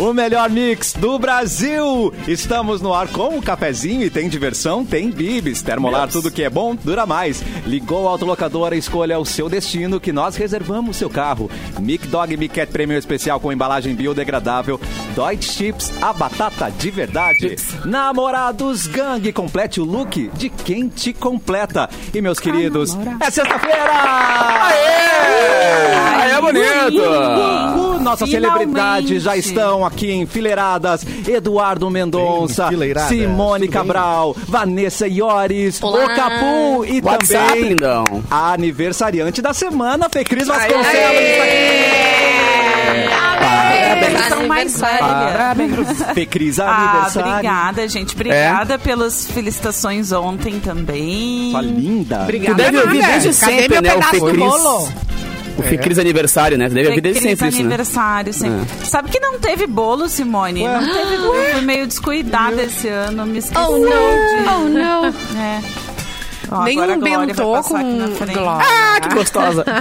O melhor mix do Brasil. Estamos no ar com o cafezinho e tem diversão, tem bibis. Termolar, tudo que é bom, dura mais. Ligou a autolocadora, escolha o seu destino que nós reservamos seu carro. Mic Dog Mic Cat Premium Especial com embalagem biodegradável. Deutsche Chips, a batata de verdade. Namorados Gang, complete o look de quem te completa. E meus queridos, é sexta-feira! Aê! Aí é bonito! Nossas Finalmente. celebridades já estão aqui enfileiradas. Eduardo Mendonça. Simone? Cabral, Vanessa Iores, Olá. o Capu e WhatsApp, também a aniversariante da semana, Fê Cris Vasconcelos. Parabéns, são mais Aniversário. velhas. aqui. Fê Cris, Ah, aniversário. obrigada, gente. Obrigada pelas felicitações ontem também. Sua linda. Tu Obrigada. deve ouvir desde Cadê sempre, meu né? O pedaço do bolo? O Fecris aniversário, né? Deve ouvir desde sempre isso, né? aniversário, sempre. Sabe que não teve bolo, Simone? Não teve bolo. Fui meio descuidada esse ano, me esqueci. Oh, não. Oh, não. É. Ó, Nem um bentô com glória. Ah, que gostosa.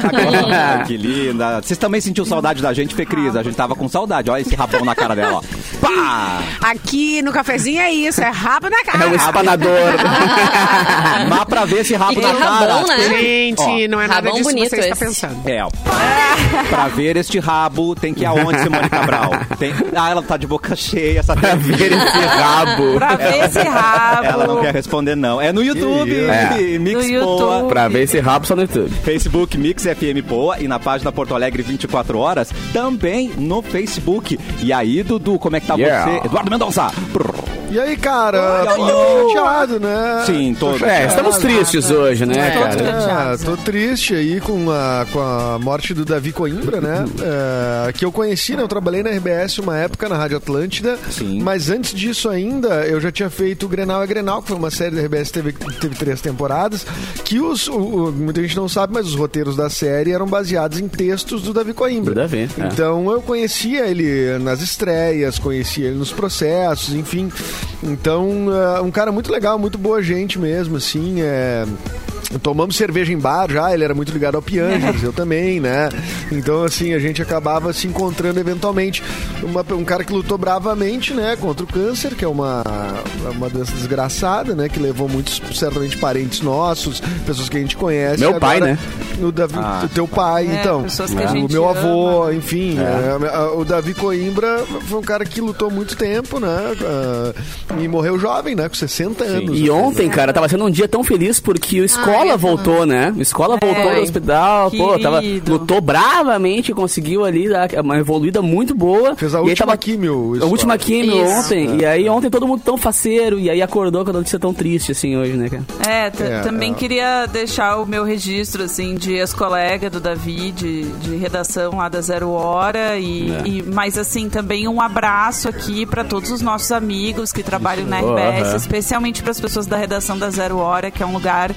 Ah, que linda. Vocês também sentiu saudade da gente, Fê Cris? A gente tava com saudade. Olha esse rabão na cara dela, ó. Pá! Aqui no cafezinho é isso, é rabo na cara. É um espanador. Mas pra ver esse rabo E que na cara. rabão, né? Gente, Ó, não é nada disso que bonito você está esse. pensando. É, ó. pra ver este rabo, tem que ir aonde, Simone Cabral? Tem... Ah, ela tá de boca cheia, essa pra ver esse rabo. Pra ver esse rabo. Ela não quer responder, não. É no YouTube, É. Mix No Poa. YouTube. Pra ver esse rabo só no YouTube. Facebook Mix FM Poa e na página Porto Alegre 24 horas, também no Facebook. E aí, Dudu, como é que tá Yeah. você? Eduardo Mendonça. E aí, cara? Oi, Tô chateado, né? Sim, tô. É, estamos tristes hoje, né, É. cara? É, tô triste aí com a, com a morte do Davi Coimbra, né? É, que eu conheci, né? Eu trabalhei na RBS uma época, na Rádio Atlântida. Sim. Mas antes disso ainda, eu já tinha feito o Grenal é Grenal, que foi uma série da RBS que teve, teve três temporadas. Que os, o- o- muita gente não sabe, mas os roteiros da série eram baseados em textos do Davi Coimbra. Do Davi, é. Então eu conhecia ele nas estreias, conhecia ele nos processos, enfim. Então, é, um cara muito legal, muito boa gente mesmo, assim. É... Tomamos cerveja em bar já, ele era muito ligado ao Piangers, eu também, né? Então, assim, a gente acabava se encontrando eventualmente. Uma- um cara que lutou bravamente, né, contra o câncer, que é uma, uma doença desgraçada, né? Que levou muitos, certamente, parentes nossos, pessoas que a gente conhece. Meu pai, Agora, né? O, Davi, Ah. o teu pai, É, então. pessoas que a o meu avô, ama. enfim. é, a- o Davi Coimbra foi um cara que lutou muito tempo, né? ah, e morreu jovem, né? Com 60 anos. E ontem, cara, tava sendo um dia tão feliz porque o Escola é, voltou, né? O Escola voltou Foi. do hospital, pô, tava, Querido. lutou bravamente, conseguiu ali dar uma evoluída muito boa. Fez a E aí última tava- químio. o A última químio Isso. ontem. E aí ontem todo mundo tão faceiro. E aí acordou com a notícia tão triste assim hoje, né, cara? É, É, também é. queria deixar o meu registro, assim, de ex-colega do Davi, de, de redação lá da Zero Hora. E, É. e- mas, assim, também um abraço aqui para todos os nossos amigos que trabalham na Boa, RBS, especialmente para as pessoas da redação da Zero Hora, que é um lugar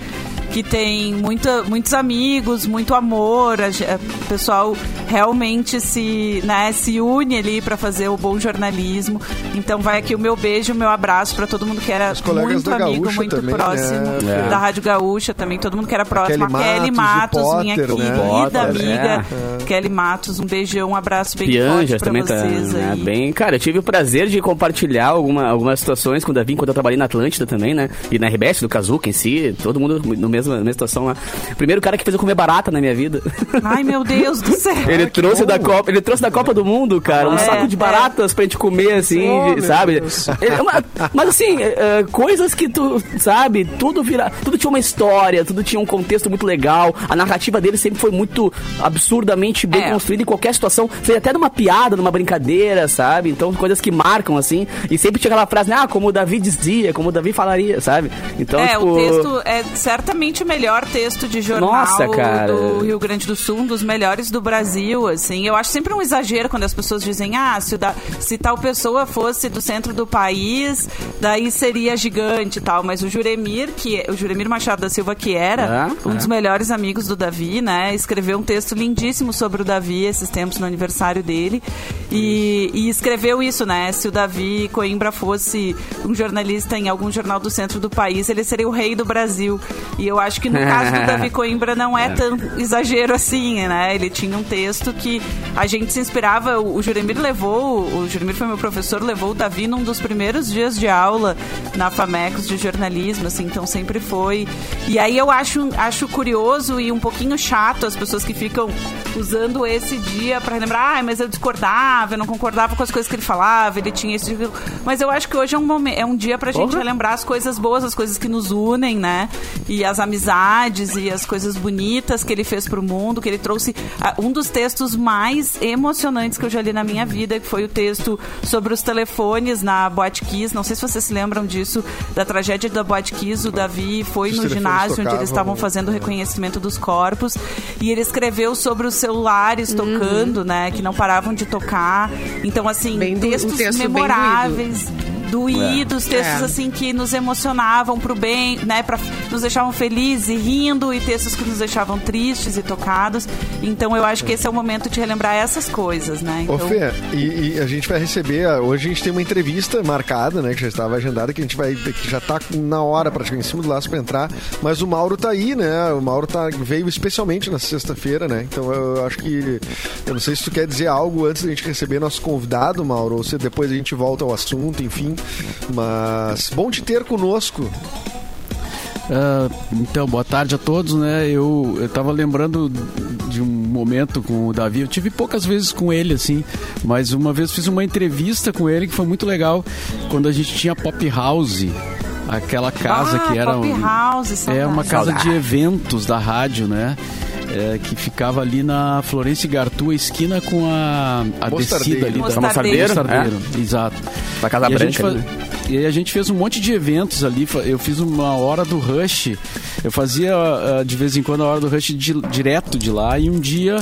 que tem muita, muitos amigos, muito amor. A, o pessoal realmente se, né, se une ali para fazer o bom jornalismo. Então vai aqui o meu beijo, o meu abraço para todo mundo que era muito amigo, Gaúcha muito também, próximo né? Da Rádio Gaúcha também, todo mundo que era próximo. Kelly a Kelly Matos, Matos, minha Potter, querida né? Potter, amiga. é. Kelly Matos, um beijão, um abraço bem Pianjas forte pra também tá vocês né, aí. bem. Cara, eu tive o prazer de compartilhar alguma, algumas situações com o Davi enquanto eu trabalhei na Atlântida também, né? E na RBS, do Kazuca em si, todo mundo no mesmo, na mesma situação lá. Primeiro cara que fez eu comer barata na minha vida. Ai, meu Deus do céu. Ele trouxe da Copa, ele trouxe da Copa do Mundo, cara, um É, saco de é. baratas pra gente comer, assim, Oh, de- sabe? Ele- é uma- mas assim, é, é, coisas que tu, sabe, tudo vira. Tudo tinha uma história, tudo tinha um contexto muito legal. A narrativa dele sempre foi muito absurdamente bem É. construída em qualquer situação, seja até numa piada, numa brincadeira, sabe? Então, coisas que marcam, assim. E sempre tinha aquela frase, né? Ah, como o Davi dizia, como o Davi falaria, sabe? Então, é, tipo. o texto é certamente o melhor texto de jornal Nossa, do Rio Grande do Sul, um dos melhores do Brasil, assim. Eu acho sempre um exagero quando as pessoas dizem, ah, se, da- se tal pessoa fosse do centro do país, daí seria gigante e tal. Mas o Juremir, que o Juremir Machado da Silva, que era É, um é. dos melhores amigos do Davi, né? Escreveu um texto lindíssimo sobre o Davi esses tempos no aniversário dele. E, e escreveu isso, né? Se o Davi Coimbra fosse um jornalista em algum jornal do centro do país, ele seria o rei do Brasil. E eu acho que no caso do Davi Coimbra não é tão exagero assim, né? Ele tinha um texto texto que a gente se inspirava. O, o Juremir levou, o Juremir foi meu professor, levou o Davi num dos primeiros dias de aula na Famecos de jornalismo, assim, então sempre foi. E aí eu acho, acho curioso e um pouquinho chato as pessoas que ficam usando esse dia para lembrar, ah, mas eu discordava, eu não concordava com as coisas que ele falava, ele tinha esse tipo. Mas eu acho que hoje é um, momento, é um dia pra gente relembrar as coisas boas, as coisas que nos unem, né? E as amizades e as coisas bonitas que ele fez pro mundo, que ele trouxe ah, um dos textos mais emocionantes que eu já li na minha vida, que foi o texto sobre os telefones na Boate Kiss. Não sei se vocês se lembram disso, da tragédia da Boate Kiss. O Davi foi Os no ginásio onde eles estavam né? fazendo o reconhecimento dos corpos e ele escreveu sobre os celulares tocando, né, que não paravam de tocar. Então assim, Bem do- um textos texto bem memoráveis. Doídos, textos É. assim que nos emocionavam pro bem, né? Pra, nos deixavam felizes e rindo, e textos que nos deixavam tristes e tocados. Então eu acho que esse é o momento de relembrar essas coisas, né? Ô Então, Fê, e, e a gente vai receber, hoje a gente tem uma entrevista marcada, né, que já estava agendada, que a gente vai, que já tá na hora praticamente em cima do laço para entrar, mas o Mauro tá aí, né, o Mauro tá, veio especialmente na sexta-feira, né, então eu acho que, eu não sei se tu quer dizer algo antes da gente receber nosso convidado, Mauro, ou se depois a gente volta ao assunto, enfim, mas bom te ter conosco. Ah, então, boa tarde a todos, né? Eu, eu tava lembrando de um momento com o Davi. Eu tive poucas vezes com ele, assim, mas uma vez fiz uma entrevista com ele que foi muito legal quando a gente tinha Pop House. Aquela casa ah, que era Pop um- House, é uma casa de eventos da rádio, né? É, que ficava ali na Florência Gartua, esquina com a, a descida ali da Mostardeiro. Mostardeiro, exato. Da Casa E a gente Branca. ali, né? E aí a gente fez um monte de eventos ali. Eu fiz uma hora do Rush. Eu fazia ah, de vez em quando a hora do Rush di- direto de lá. E um dia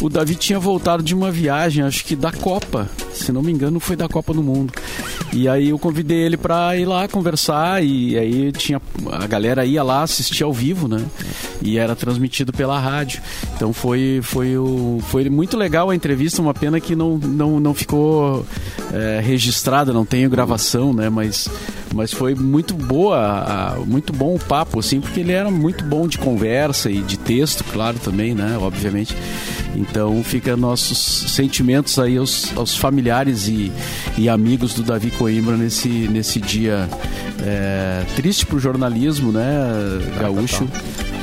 o Davi tinha voltado de uma viagem, acho que da Copa. Se não me engano, foi da Copa do Mundo. E aí eu convidei ele pra ir lá conversar. E aí tinha. A galera ia lá assistir ao vivo, né? E era transmitido pela rádio. Então foi, foi, o, foi muito legal a entrevista. Uma pena que não, não, não ficou é, registrada, não tenho gravação, né? Mas, mas foi muito boa, muito bom o papo, assim, porque ele era muito bom de conversa e de texto, claro, também, né? Obviamente. Então fica nossos sentimentos aí aos, aos familiares e, e amigos do Davi Coimbra nesse, nesse dia é, triste pro jornalismo, né, gaúcho,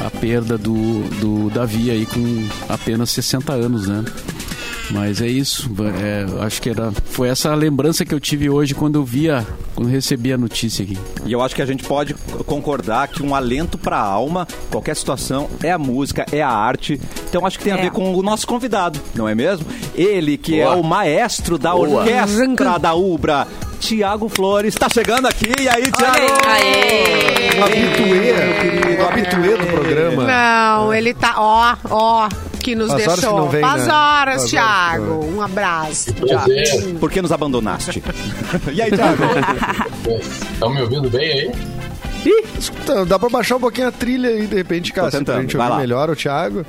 a perda do, do Davi aí com apenas 60 anos, né? Mas é isso, é, acho que era, foi essa a lembrança que eu tive hoje quando eu via, quando recebi a notícia aqui. E eu acho que a gente pode concordar que um alento para a alma, qualquer situação, é a música, é a arte. Então acho que tem a É. ver com o nosso convidado, não é mesmo? Ele que é Boa. o maestro da Boa. orquestra da Ubra, Tiago Flores, está chegando aqui. E aí, Tiago? Um habituê, meu querido, habituê do programa. Não, ele tá, ó, ó, que nos Faz horas que deixou. não vem, Faz né? horas, Faz horas Thiago. que Um abraço. Prazer. Por que nos abandonaste? e aí, Tiago? Estão me ouvindo bem aí? Escuta, dá pra baixar um pouquinho a trilha aí, de repente, cara, pra gente ouvir melhor o Thiago.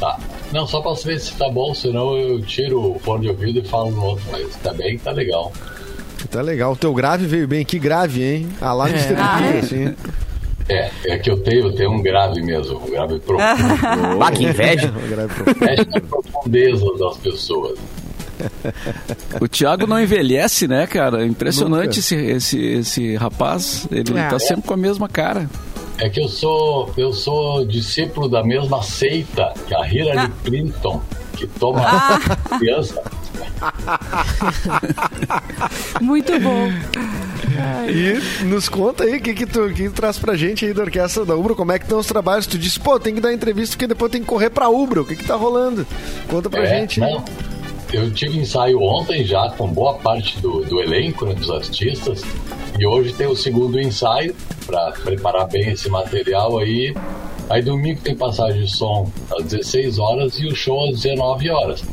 Tá. Não, só pra ver se tá bom, senão eu tiro o fone de ouvido e falo no outro, mas tá bem, tá legal. Tá legal. O teu grave veio bem. Que grave, hein? Ah, lá no Mr. P, assim. É, é que eu tenho, eu tenho um grave mesmo, um grave profundo. Bah, que inveja. O grave pro- Mexe na profundeza das pessoas. O Thiago não envelhece, né, cara? Impressionante esse, esse, esse rapaz. Ele É. tá sempre com a mesma cara. É que eu sou, eu sou discípulo da mesma seita que a Hillary Clinton, que toma criança. Muito bom. E nos conta aí o que, que, tu, que tu traz pra gente aí da Orquestra da Ubra, como é que estão os trabalhos? Tu disse, pô, tem que dar entrevista porque depois tem que correr pra Ubra. O que que tá rolando? Conta pra É, gente. não. Eu tive ensaio ontem já com boa parte do, do elenco, né, dos artistas, e hoje tem o segundo ensaio para preparar bem esse material aí. Aí domingo tem passagem de som às 16 horas e o show às 19 horas.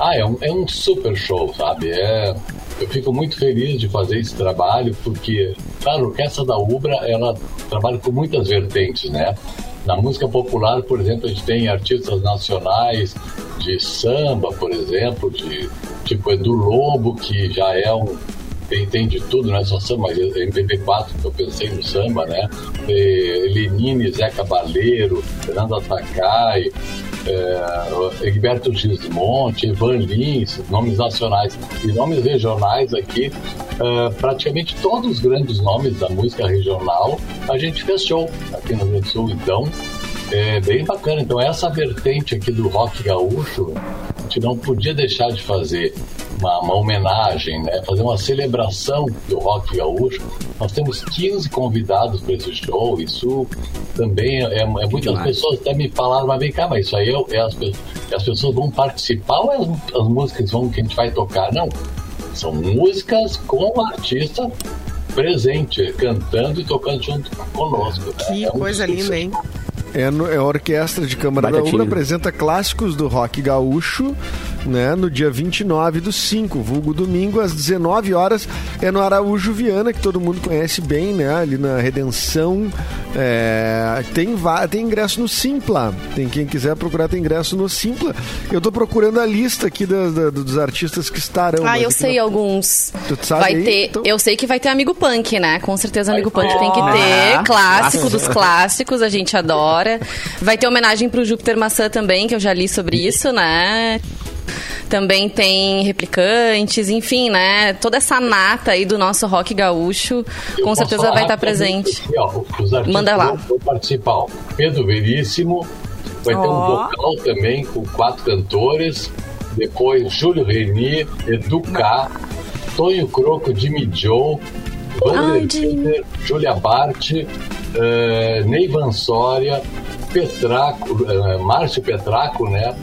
Ah, é um, é um super show, sabe? É, eu fico muito feliz de fazer esse trabalho porque, claro, a Orquestra da Ubra, ela trabalha com muitas vertentes, né? Na música popular, por exemplo, a gente tem artistas nacionais de samba, por exemplo, de tipo Edu Lobo, que já é um, tem, tem de tudo, não é só samba, mas MPB4, que eu pensei no samba, né? É, Lenine, Zé Cabaleiro, Fernando Atacai, é, Egberto Gismonte, Evan Lins, nomes nacionais e nomes regionais aqui, é, praticamente todos os grandes nomes da música regional, a gente fez show aqui no Rio Grande do Sul, então é bem bacana. Então essa vertente aqui do rock gaúcho, a gente não podia deixar de fazer uma, uma homenagem, né? fazer uma celebração do rock gaúcho. Nós temos 15 convidados para esse show, isso também é, é muitas pessoas até me falaram, mas vem cá, mas isso aí é, é as, as pessoas vão participar ou é as, as músicas vão, que a gente vai tocar? Não, são músicas com o artista presente, cantando e tocando junto conosco. né? Que É um coisa linda, hein? É, no- é a Orquestra de Câmara da Batatinha. Ubra apresenta clássicos do rock gaúcho, né, no dia 29 do 5, vulgo domingo, às 19 horas, é no Araújo Viana, que todo mundo conhece bem, né, ali na Redenção. É, tem, tem ingresso no Simpla, tem quem quiser procurar, tem ingresso no Simpla. Eu tô procurando a lista aqui da- da- dos artistas que estarão. Ah, eu sei na- alguns. Tu sabe vai aí? ter, Então- eu sei que vai ter amigo punk, né? Com certeza amigo punk ter. tem que Ah, ter, clássico dos clássicos, a gente adora. Vai ter homenagem pro Júpiter Maçã também, que eu já li sobre isso, né? Também tem replicantes, enfim, né? Toda essa nata aí do nosso rock gaúcho, Eu com certeza vai estar rapidamente presente. aqui, ó, os artistas Manda lá. participar. Pedro Veríssimo, vai ter um vocal também com quatro cantores. Depois Júlio Reni, Edu K, Tonho Croco, Jimmy Joe, Wander Peter, Júlia Bart, eh, Ney Vansória, Petraco, eh, Márcio Petraco, né?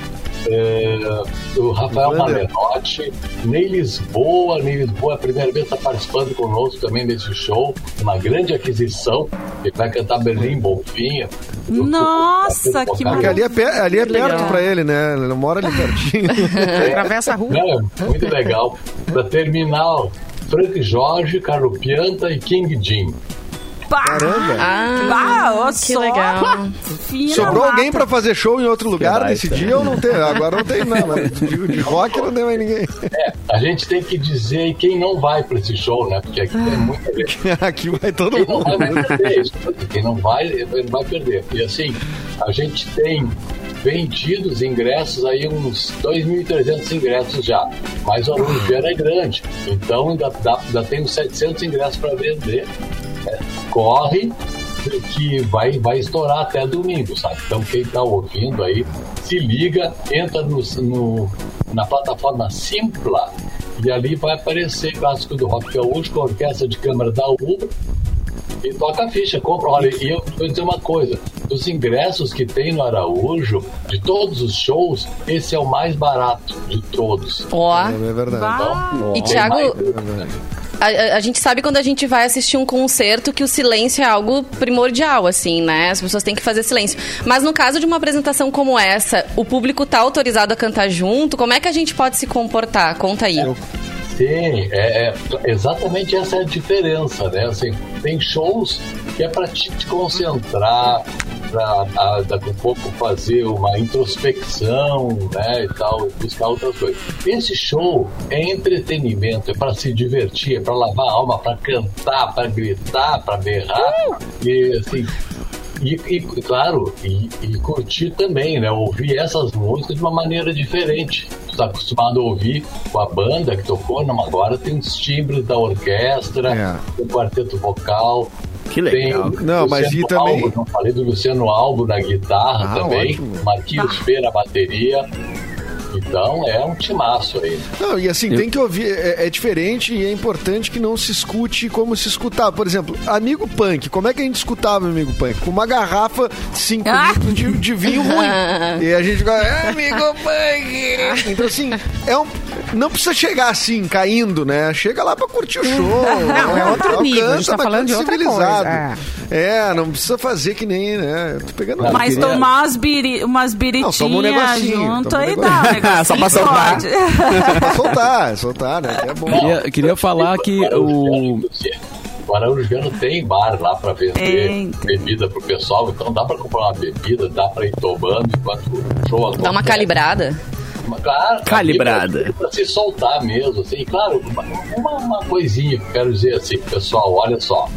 Eh, o Rafael Wander. Malenotti, Ney Lisboa, Ney Lisboa, é a primeira vez está participando conosco também desse show, uma grande aquisição, ele vai cantar Berlim Bonfim. Nossa, que Porque ali é, pe- ali é Que perto pra ele, né? Ele mora ali pertinho. Atravessa a rua. Não, é muito legal. Para terminar, Frank Jorge, Carlo Pianta e King Jim. Pá! Caramba. Ah, ó, que só legal. fina Sobrou alguém pra fazer show em outro lugar nesse dia ou não tem? Agora não tem, não. De, de rock não tem mais ninguém. É, a gente tem que dizer quem não vai para esse show, né? Porque aqui tem muita gente. Aqui vai todo Quem não vai, vai mundo. perder isso. Quem não vai, ele vai perder. E assim, a gente tem vendidos ingressos aí, uns 2.300 ingressos já. Mas o Aluno Viana é grande. Então ainda, dá, ainda tem uns 700 ingressos para vender. Corre que vai, vai estourar até domingo, sabe? Então quem está ouvindo aí, se liga, entra no, no- na plataforma Simpla e ali vai aparecer clássico do Rock Gaúcho com a orquestra de câmara da UBA e toca a ficha, compra. Olha, e eu vou dizer uma coisa: dos ingressos que tem no Araújo, de todos os shows, esse é o mais barato de todos. Ó. É verdade. Bah. E Thiago, mais- A, a- a gente sabe quando a gente vai assistir um concerto que o silêncio é algo primordial, assim, né? As pessoas têm que fazer silêncio. Mas no caso de uma apresentação como essa, o público tá autorizado a cantar junto, como é que a gente pode se comportar? Conta aí. Sim, é, é- exatamente essa é a diferença, né? Assim, tem shows que é para te, te concentrar, para daqui a pouco fazer uma introspecção, né, e tal, buscar outras coisas. Esse show é entretenimento, é para se divertir, é para lavar a alma, para cantar, para gritar, para berrar e assim. E, e, claro, e, e curtir também, né? Ouvir essas músicas de uma maneira diferente. Tu tá acostumado a ouvir com a banda que tocou, não, agora tem os timbres da orquestra, É. o quarteto vocal. Que legal. Tem Não, mas Luciano e também- Albo, não falei do Luciano Albo na guitarra Ah, também, ótimo. Marquinhos Feira na bateria. Então é um timaço aí. Não, e assim, tem que ouvir, é, é diferente e é importante que não se escute como se escutava. Por exemplo, Amigo Punk, como é que a gente escutava Amigo Punk? Com uma garrafa de 5 Ah! litros de, de vinho ruim. e a gente ficava, "É, Amigo Punk! Então assim, é um, não precisa chegar assim, caindo, né? Chega lá pra curtir o show. Não, é né? outro Tal, nível, a gente tá mas falando de outra civilizado. coisa, É, não precisa fazer que nem, né? Tô pegando Não, Mas queria- tomar umas, biri, umas Não, toma um biritinhas junto um aí dá. um Só pra soltar. pode. Só pra soltar, soltar, né? Que é bom. Queria, queria falar que o. O Araújo Viana tem bar lá para vender bebida pro pessoal, então dá para comprar uma bebida, dá para ir tomando enquanto o show Dá uma acontece. calibrada. Claro, Calibrada. Para se soltar mesmo, assim. Claro, uma, uma- coisinha que eu quero dizer assim, pessoal, olha só.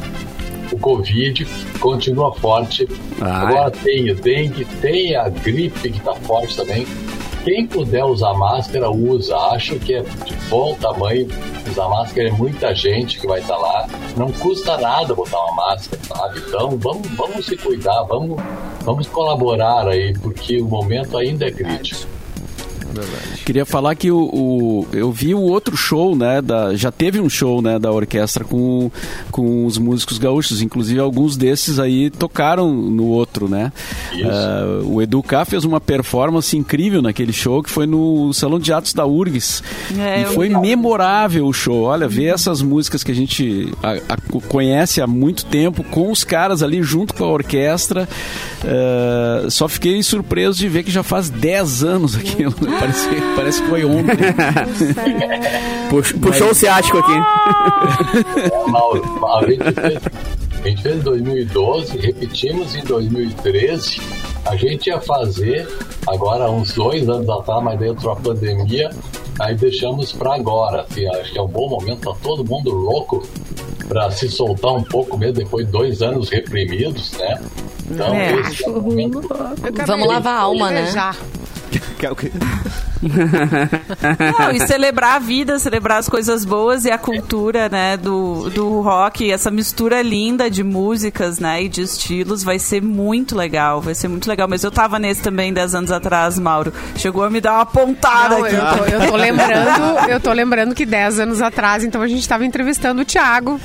O Covid continua forte. Ah, Agora tem dengue, tem a gripe que tá forte também. Quem puder usar máscara, usa. Acho que é de bom tamanho usar máscara. É muita gente que vai estar lá. Não custa nada botar uma máscara, sabe? Então vamos, vamos se cuidar, vamos, vamos colaborar aí, porque o momento ainda é crítico. Queria falar que o, o- eu vi o outro show, né? Da, já teve um show, né, da orquestra com, com os músicos gaúchos. Inclusive, alguns desses aí tocaram no outro, né? Isso. Ah, o Edu K fez uma performance incrível naquele show que foi no Salão de Atos da URGS. É, e foi vi. memorável o show. Olha, ver essas músicas que a gente a- a- conhece há muito tempo com os caras ali junto com a orquestra. ah, só fiquei surpreso de ver que já faz 10 anos aquilo. Parece, parece que foi ontem. Pux- Puxou o ciático aqui. Mauro, a gente fez, a gente fez em 2012, repetimos em 2013. A gente ia fazer agora uns dois anos atrás, mas daí entrou a pandemia, aí deixamos para agora. Assim, acho que é um bom momento, tá todo mundo louco para se soltar um pouco mesmo depois de dois anos reprimidos, né? Então, É. esse é o momento. Vamos lavar a alma, né? Já. Quer o quê? Não, e celebrar a vida, celebrar as coisas boas e a cultura, né, do, do rock, essa mistura linda de músicas, né, e de estilos, vai ser muito legal, vai ser muito legal. Mas eu tava nesse também 10 anos atrás, Mauro. Chegou a me dar uma pontada Não, aqui. eu, tô, eu tô lembrando, eu tô lembrando que 10 anos atrás, então a gente tava entrevistando o Thiago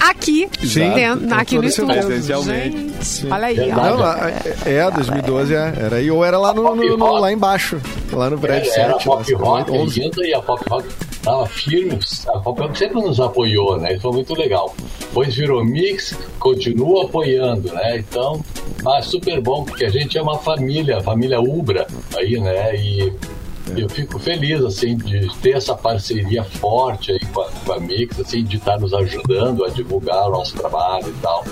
aqui, Sim, dentro, aqui no estúdio. Presencialmente. Gente, olha aí, ó. Verdade. Não, lá- é, é, 2012 é, era aí, ou era lá, no, no- no- lá embaixo, lá no prédio Era, era a 7. lá, pop rock 11. ainda e a pop rock estava firme. A pop rock sempre nos apoiou, né? Isso foi muito legal. Depois virou mix, continua apoiando, né? Então, ah, super bom, porque a gente é uma família, a família Ubra aí, né? E eu fico feliz, assim, de ter essa parceria forte aí com a, com a Mix, assim, de estar nos ajudando a divulgar o nosso trabalho e tal.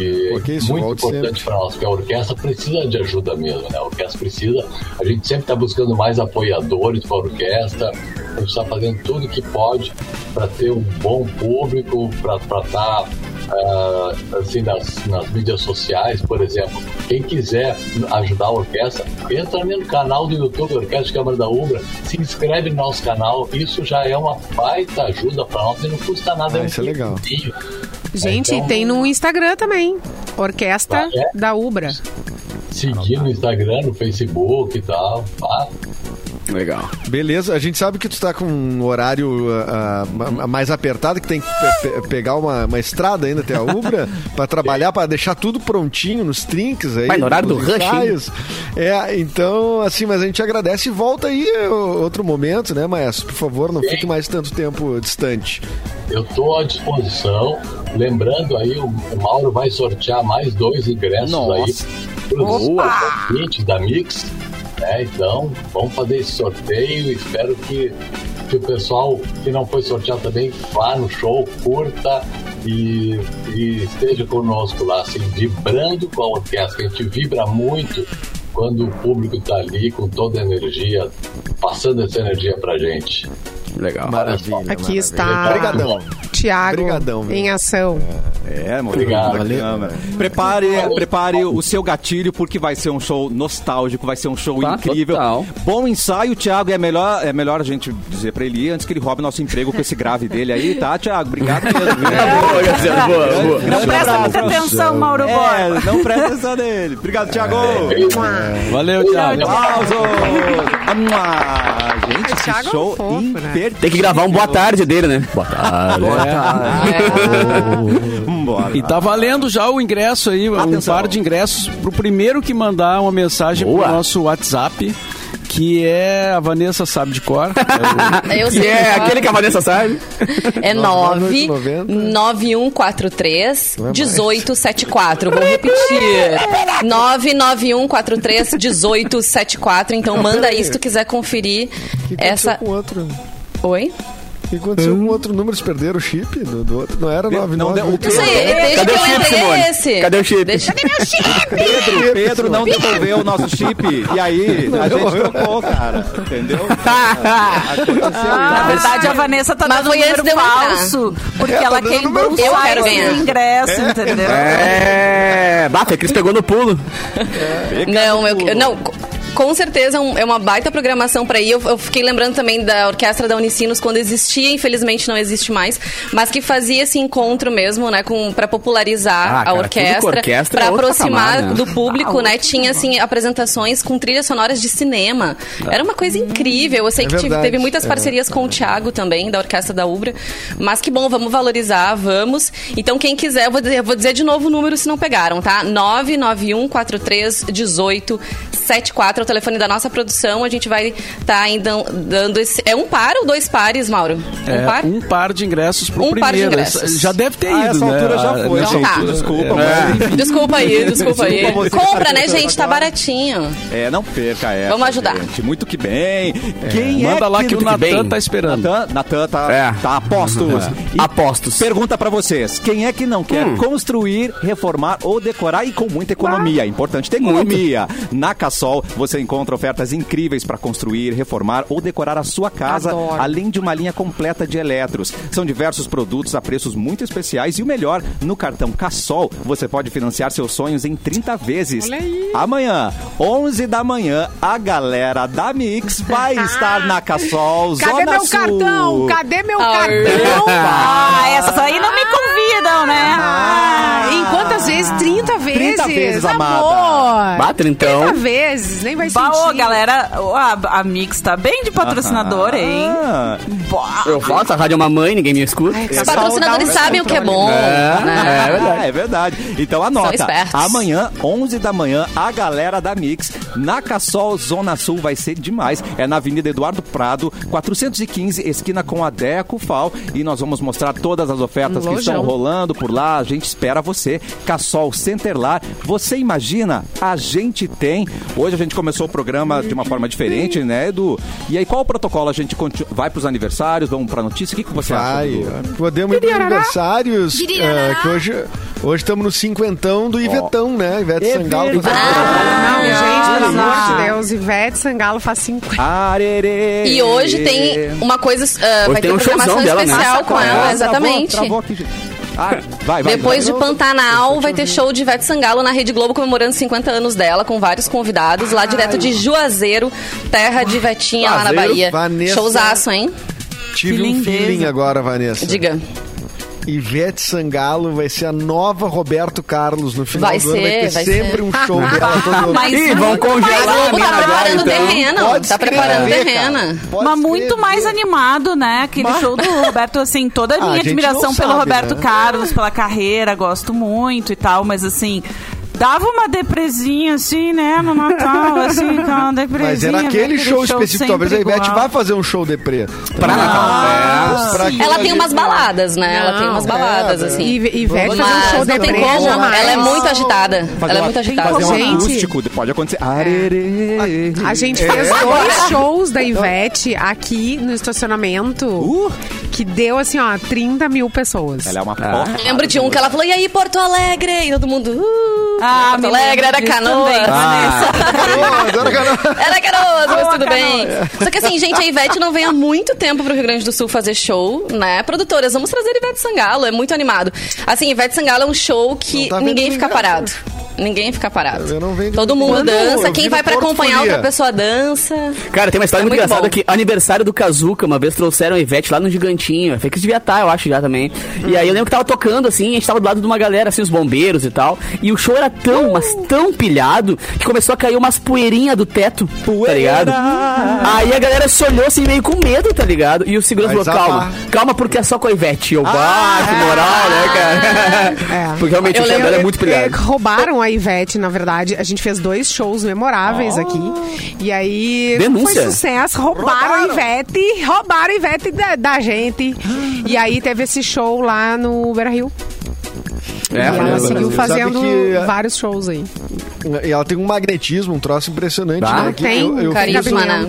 E Pô, que isso, muito importante para nós, porque a orquestra precisa de ajuda mesmo, né? A orquestra precisa, a gente sempre está buscando mais apoiadores para a orquestra, a gente está fazendo tudo que pode para ter um bom público, para estar assim, nas, nas mídias sociais, por exemplo. Quem quiser ajudar a orquestra, entra no canal do YouTube Orquestra Câmara da Ubra, se inscreve no nosso canal, isso já é uma baita ajuda para nós e não custa nada. Ah, é isso é legal. Gente, Então, tem no Instagram também. Orquestra Ah, é? da Ubra. Seguir no Instagram, no Facebook e tal. Tá? Legal. Beleza, a gente sabe que tu tá com um horário ah, ah, mais apertado, que tem que pe- pe- pegar uma, uma estrada ainda até a Ubra pra trabalhar, pra deixar tudo prontinho nos trinques aí. Vai, no horário do rush. É, então, assim, mas a gente agradece e volta aí outro momento, né, Maestro? Por favor, não fique mais tanto tempo distante. Eu estou à disposição. Lembrando aí, o o Mauro vai sortear mais dois ingressos Nossa. aí para os ouvintes da Mix. Né? Então, vamos fazer esse sorteio. Espero que, que o pessoal que não foi sorteado também vá no show, curta e, e esteja conosco lá, assim, vibrando com a orquestra. A gente vibra muito quando o público está ali com toda a energia, passando essa energia pra gente. Legal. Maravilha. Aqui maravilha. está Obrigadão. Tiago Obrigadão, em ação. É, muito Obrigado. bacana. Prepare, prepare o seu gatilho, porque vai ser um show nostálgico, vai ser um show Tá, incrível. total. Bom ensaio, Thiago. É melhor, é melhor a gente dizer pra ele ir antes que ele roube nosso emprego com esse grave dele aí, tá, Thiago? Obrigado mesmo. Boa, Gazela, boa, boa. Não presta muita atenção, Mauro Borba. É, não presta atenção nele. Obrigado, Thiago. Valeu, Thiago. Aplausos. Gente, esse é um show fofo, né? Imperdível. Tem que gravar um boa tarde dele, né? Boa tarde. Vambora. E tá valendo já o ingresso aí, um Atenção. par de ingressos pro primeiro que mandar uma mensagem Boa. pro nosso WhatsApp, que é a Vanessa sabe de cor. É Eu Que sei. é aquele que a Vanessa sabe. É 9 990. 9143 Não é mais. 1874. Vou repetir. 99143 1874. Então manda aí se tu quiser conferir que essa. aconteceu com o outro? Oi? O que aconteceu com o outro número? Eles perderam o chip do, do outro? Não era 99? Não deu- o Não sei, deixa Cadê que o eu chip, Simone? esse. Cadê o chip? Deixa Pedro, Pedro não devolveu o nosso chip. E aí, a gente trocou, cara. Entendeu? Na verdade, a Vanessa tá Mas dando foi um número falso. Porque É, tá ela quero site ganhar. do ingresso, entendeu? É. Bata, Cris pegou no pulo. Não, eu, não, com certeza um- é uma baita programação pra ir. Eu, eu fiquei lembrando também da orquestra da Unicinos quando existia, infelizmente não existe mais, mas que fazia esse encontro mesmo, né, com para popularizar Ah, cara, a com orquestra, orquestra pra é aproximar patamar, né? do público, Ah, né? Tinha assim apresentações com trilhas sonoras de cinema. Era uma coisa incrível. Eu sei É que tive- teve muitas é. parcerias com o Thiago também da orquestra da Ubra, mas que bom, vamos valorizar, vamos. Então quem quiser, eu vou dizer, eu vou dizer de novo o número se não pegaram, tá? 991 43 18 74 é o telefone da nossa produção. A gente vai estar ainda dando esse. É um par ou dois pares, Mauro? Um É, par? um par de ingressos pro Um par de primeiro. ingressos. Já deve ter Ah, ido, essa né? altura já Ah, foi, Então tá. Desculpa, É. mas... Desculpa aí, desculpa aí. Que Compra, tá né, gente? Tá baratinho. É, não perca essa. Vamos ajudar. Gente. Muito que bem. Quem é Manda lá que o não- Natan tá esperando. Natan, Natan tá, É. tá a postos. E Apostos. Pergunta pra vocês: quem é que não quer Hum. construir, reformar ou decorar e com muita economia? É importante ter economia. Na Cassol você encontra ofertas incríveis para construir, reformar ou decorar a sua casa, Adoro. além de uma linha completa de eletros. São diversos produtos a preços muito especiais e o melhor, no cartão Cassol você pode financiar seus sonhos em 30 vezes. Olha aí. Amanhã, 11 da manhã, a galera da Mix vai estar na Cassol Cadê Zona meu Sul. cartão? Cadê meu Ah, cartão? Ah, essas aí não me convidam, né? Ah, em quantas vezes? 30 vezes. 30 vezes, amada. amor. Bata, então. 30 vezes, nem vai Bah, sentir. ô, galera, a, a Mix tá bem de patrocinador, hein? Ah, Bah. Eu faço, a rádio é uma mãe, ninguém me escuta. Ai, Os patrocinadores sabem o que é bom. É, né? é verdade. É verdade. Então anota. Amanhã, 11 da manhã, a galera da Mix na Cassol Zona Sul vai ser demais. É na Avenida Eduardo Prado, 415, esquina com a Deco Fal. E nós vamos mostrar todas as ofertas que Lojão. estão rolando por lá. A gente espera você. Cassol Centerlar. Você imagina? A gente tem. Hoje a gente começou o programa de uma forma diferente, né, Edu? E aí, qual o protocolo? A gente continu- vai pros aniversários, vamos pra notícia? O que, que você acha? Vai. Edu? Podemos ir para aniversários. é, que hoje hoje estamos no cinquentão do Ivetão, né? Ivete É Sangalo. Não, gente, pelo Ah. amor de Deus, Ivete Sangalo faz 50. Arerê. E hoje tem uma coisa. ah, vai tem ter um programação showzão dela, né? especial com Ah, ela, travou- exatamente. travou aqui, gente. Ah, vai, vai. Depois de vai. Pantanal, vai ter show de Ivete Sangalo na Rede Globo comemorando 50 anos dela, com vários convidados, lá direto de Juazeiro, terra de Vetinha lá na Bahia. Vanessa. Showzaço, hein? Tive Que um lindeza. feeling agora, Vanessa. Diga. Ivete Sangalo vai ser a nova Roberto Carlos no final Vai do ano. Vai ser, ter vai sempre ser. um show dela todo Mas Ih, vão muito congelar Mas a mina tá agora, preparando então. terreno. Pode Tá preparando. Pode Mas muito escrever. mais animado, né? Aquele show do Roberto, assim, toda a Ah, a minha admiração não pelo sabe, Roberto né? Carlos, pela carreira, gosto muito e tal, mas assim. Dava uma depresinha assim, né, no Natal, assim, com uma depresinha. Mas era né, aquele show específico. Talvez a Ivete vá fazer um show deprê. Pra Natal. Aquilo Ela tem umas baladas, né? Ela tem umas Não, baladas, é, assim. E Ivete fazer um show não de tem breja, como. jamais. Ela é muito agitada. Fazer Ela é muito agitada. Fazer um Gente. acústico, pode acontecer. Arerê. A gente É. fez dois shows da Ivete aqui no estacionamento Uh, que deu assim, ó, 30 mil pessoas. ela é uma Ah. porra. Lembro de um que ela falou, e aí, Porto Alegre? E todo mundo, uh, Ah, Porto me Alegre, era canoa. também, Vanessa. Pô, agora que eu- Era Canoas, mas tudo bem. Canoas. Só que assim, gente, a Ivete não vem há muito tempo pro Rio Grande do Sul fazer show, né? Produtoras, vamos trazer Ivete Sangalo, é muito animado. Assim, Ivete Sangalo é um show que tá ninguém fica ninguém. parado. Ninguém fica parado. Eu não Todo mundo dança. Quem vai Porto acompanhar outra pessoa dança. Cara, tem uma história É muito, muito engraçada bom. que aniversário do Kazuca, uma vez trouxeram a Ivete lá no Gigantinho. Foi que devia estar, eu acho, já também. E aí eu lembro que tava tocando, assim, a gente tava do lado de uma galera, assim, os bombeiros e tal. E o show era tão, mas tão pilhado, que começou a cair umas poeirinhas do teto, tá ligado? Aí a galera se olhou, assim, meio com medo, tá ligado? E o segurança falou, calma, zapar. calma, porque é só com a Ivete. E eu, bah, que moral, né, cara? É. Porque realmente Eu o show dela é muito É, pilhado. roubaram a Ivete, na verdade. A gente fez dois shows memoráveis aqui. E aí Denúncia. foi sucesso. Roubaram, a Ivete. Roubaram a Ivete da, da gente. E aí teve esse show lá no Beira Rio. É, e ela seguiu fazendo que- vários shows aí. E ela tem um magnetismo, um troço impressionante, Tá. né? Que Tem eu, eu carisma, fiz um- né?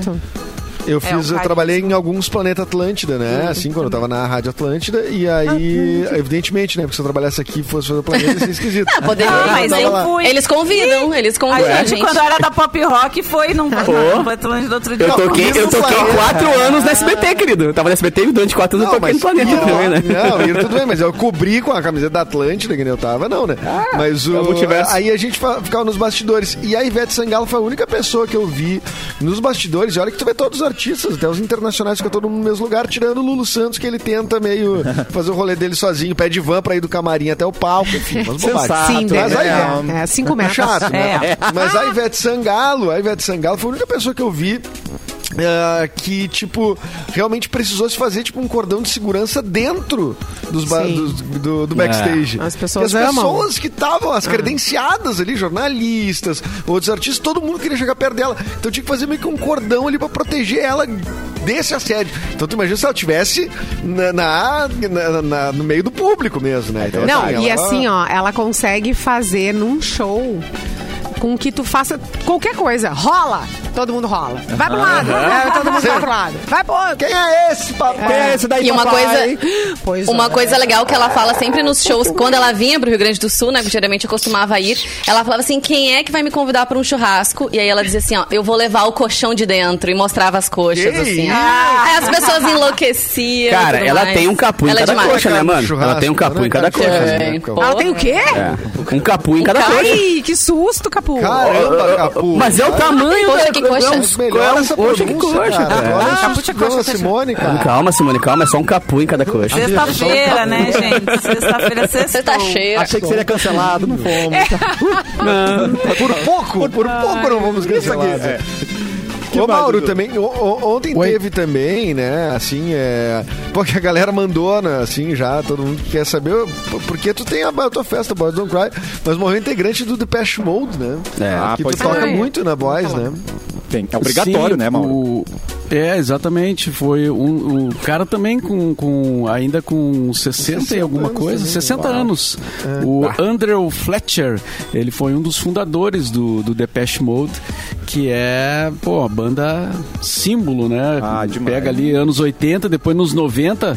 Eu É, fiz, o eu trabalhei em alguns Planeta Atlântida, né? Assim, quando eu tava na Rádio Atlântida. E aí, evidentemente, né? Porque se eu trabalhasse aqui e fosse fazer o planeta, ia ser esquisito. Ah, poderia. Ah, mas eu lá. fui. Eles convidam, eles A convidam a gente, gente. quando era da pop rock, foi num no Atlântida outro dia. Eu toquei, eu toquei Não, quatro anos no SBT, querido. Eu tava no SBT e durante quatro anos eu toquei no planeta não, também, né? Não, e tudo bem, mas eu cobri com a camiseta da Atlântida, que nem eu tava, não, né? mas o, é o aí a gente ficava nos bastidores. E a Ivete Sangalo foi a única pessoa que eu vi nos bastidores. E olha que tu vê todos os artistas, até os internacionais, ficam todo mundo no mesmo lugar, tirando o Lulu Santos, que ele tenta meio fazer o rolê dele sozinho, pede van pra ir do camarim até o palco, enfim, umas bobagens. Sensato, Sim, mas aí, é, é, cinco metros. chato, né? É. Mas a Ivete Sangalo, a Ivete Sangalo foi a única pessoa que eu vi é, que, tipo, realmente precisou se fazer, tipo, um cordão de segurança dentro dos ba- dos- do, do backstage. As pessoas as amam. pessoas que estavam, as credenciadas ali, jornalistas, outros artistas, todo mundo queria chegar perto dela. Então tinha que fazer meio que um cordão ali pra proteger ela desse assédio. Então tu imagina se ela tivesse na, na- na- na- no meio do público mesmo, né? Então, Não, e ela- assim, ó, ela consegue fazer num show com que tu faça qualquer coisa. Rola! Todo mundo rola. Vai pro lado, é, todo mundo vai pro lado. Vai pro outro. Quem é esse, papai? Quem é esse daí, E uma papai? coisa, Pois uma é. coisa legal que ela fala sempre nos shows, quando ela vinha pro Rio Grande do Sul, né, que geralmente eu costumava ir, ela falava assim, quem é que vai me convidar pra um churrasco? E aí ela dizia assim, ó, eu vou levar o colchão de dentro, e mostrava as coxas, Que assim. isso? Aí as pessoas enlouqueciam. Cara, ela mais. tem um capu em Ela é cada demais. coxa, né, mano? Churrasco, Ela tem um capu né? em cada coxa. É, né? Ela tem o quê? É, um capu em cada coxa. Ai, que susto, Capu. Caramba, Capu. Mas é o tamanho da que coxa. é um- Mas melhor essa coxa que pronúncia, coxa, cara. Olha Ah, coxa, Simone, cara. Calma, Simone, calma, é só um capu em cada coxa. Sexta-feira, né, gente? Sexta-feira Você sexta. tá cheia. Achei que seria cancelado, não fomos. Por pouco, por pouco não vamos cancelar. É. Ô, Mauro, também, o- o- ontem Oi. teve também, né, assim, é... Porque a galera mandou, né, assim, já, todo mundo quer saber, por- porque tu tem a, a tua festa, Boys Don't Cry, mas morreu integrante do Depeche Mode, né? É. Ah, que tu pois toca é. muito na Boys, né? Tem, é obrigatório, Sim, né, Mauro? o- É, exatamente. Foi um, um cara também com, com ainda com 60 e alguma coisa, também. 60 anos. O Andrew Fletcher, ele foi um dos fundadores do, do Depeche Mode, que é, pô, a banda símbolo, né? Ah, demais. Pega ali anos 80, depois nos 90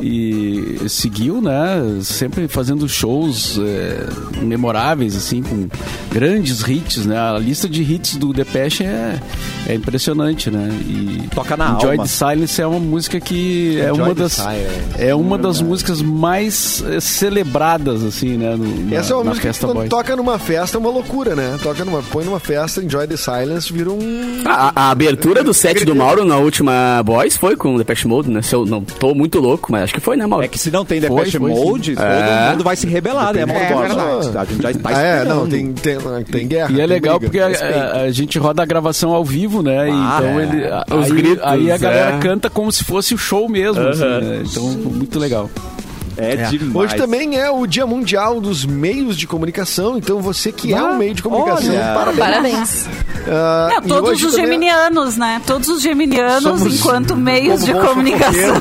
e seguiu, né? Sempre fazendo shows é, memoráveis, assim, com grandes hits, né? A lista de hits do Depeche é, é impressionante, né? E Toca na Enjoy alma. the Silence é uma música que é Enjoy uma the das Silence. é uma das músicas mais eh, celebradas assim, né, no, na, Essa é uma na música que quando toca numa festa é uma loucura, né? Toca numa, põe numa festa, Enjoy the Silence, vira um... A, a abertura do set do Mauro na última Boys foi com o Depeche Mode, né? Se eu não tô muito louco, mas acho que foi, né, Mauro? É que se não tem Foi, Depeche foi. Mode, todo É. mundo vai se rebelar, né, Mauro É verdade. A gente já tá Ah, é, esperando. não, tem, tem, tem guerra. E é legal briga. porque a, a- gente roda a gravação ao vivo, né? Ah, então é. ele, a- Os aí, gritos, aí a galera é. canta como se fosse o show mesmo, assim, né? Então muito legal. É, demais. Hoje também é o Dia Mundial dos Meios de Comunicação, então você que é um meio de comunicação, olha. parabéns. Parabéns. Ah, É, todos os também- geminianos, né? Todos os geminianos Somos enquanto meios de comunicação.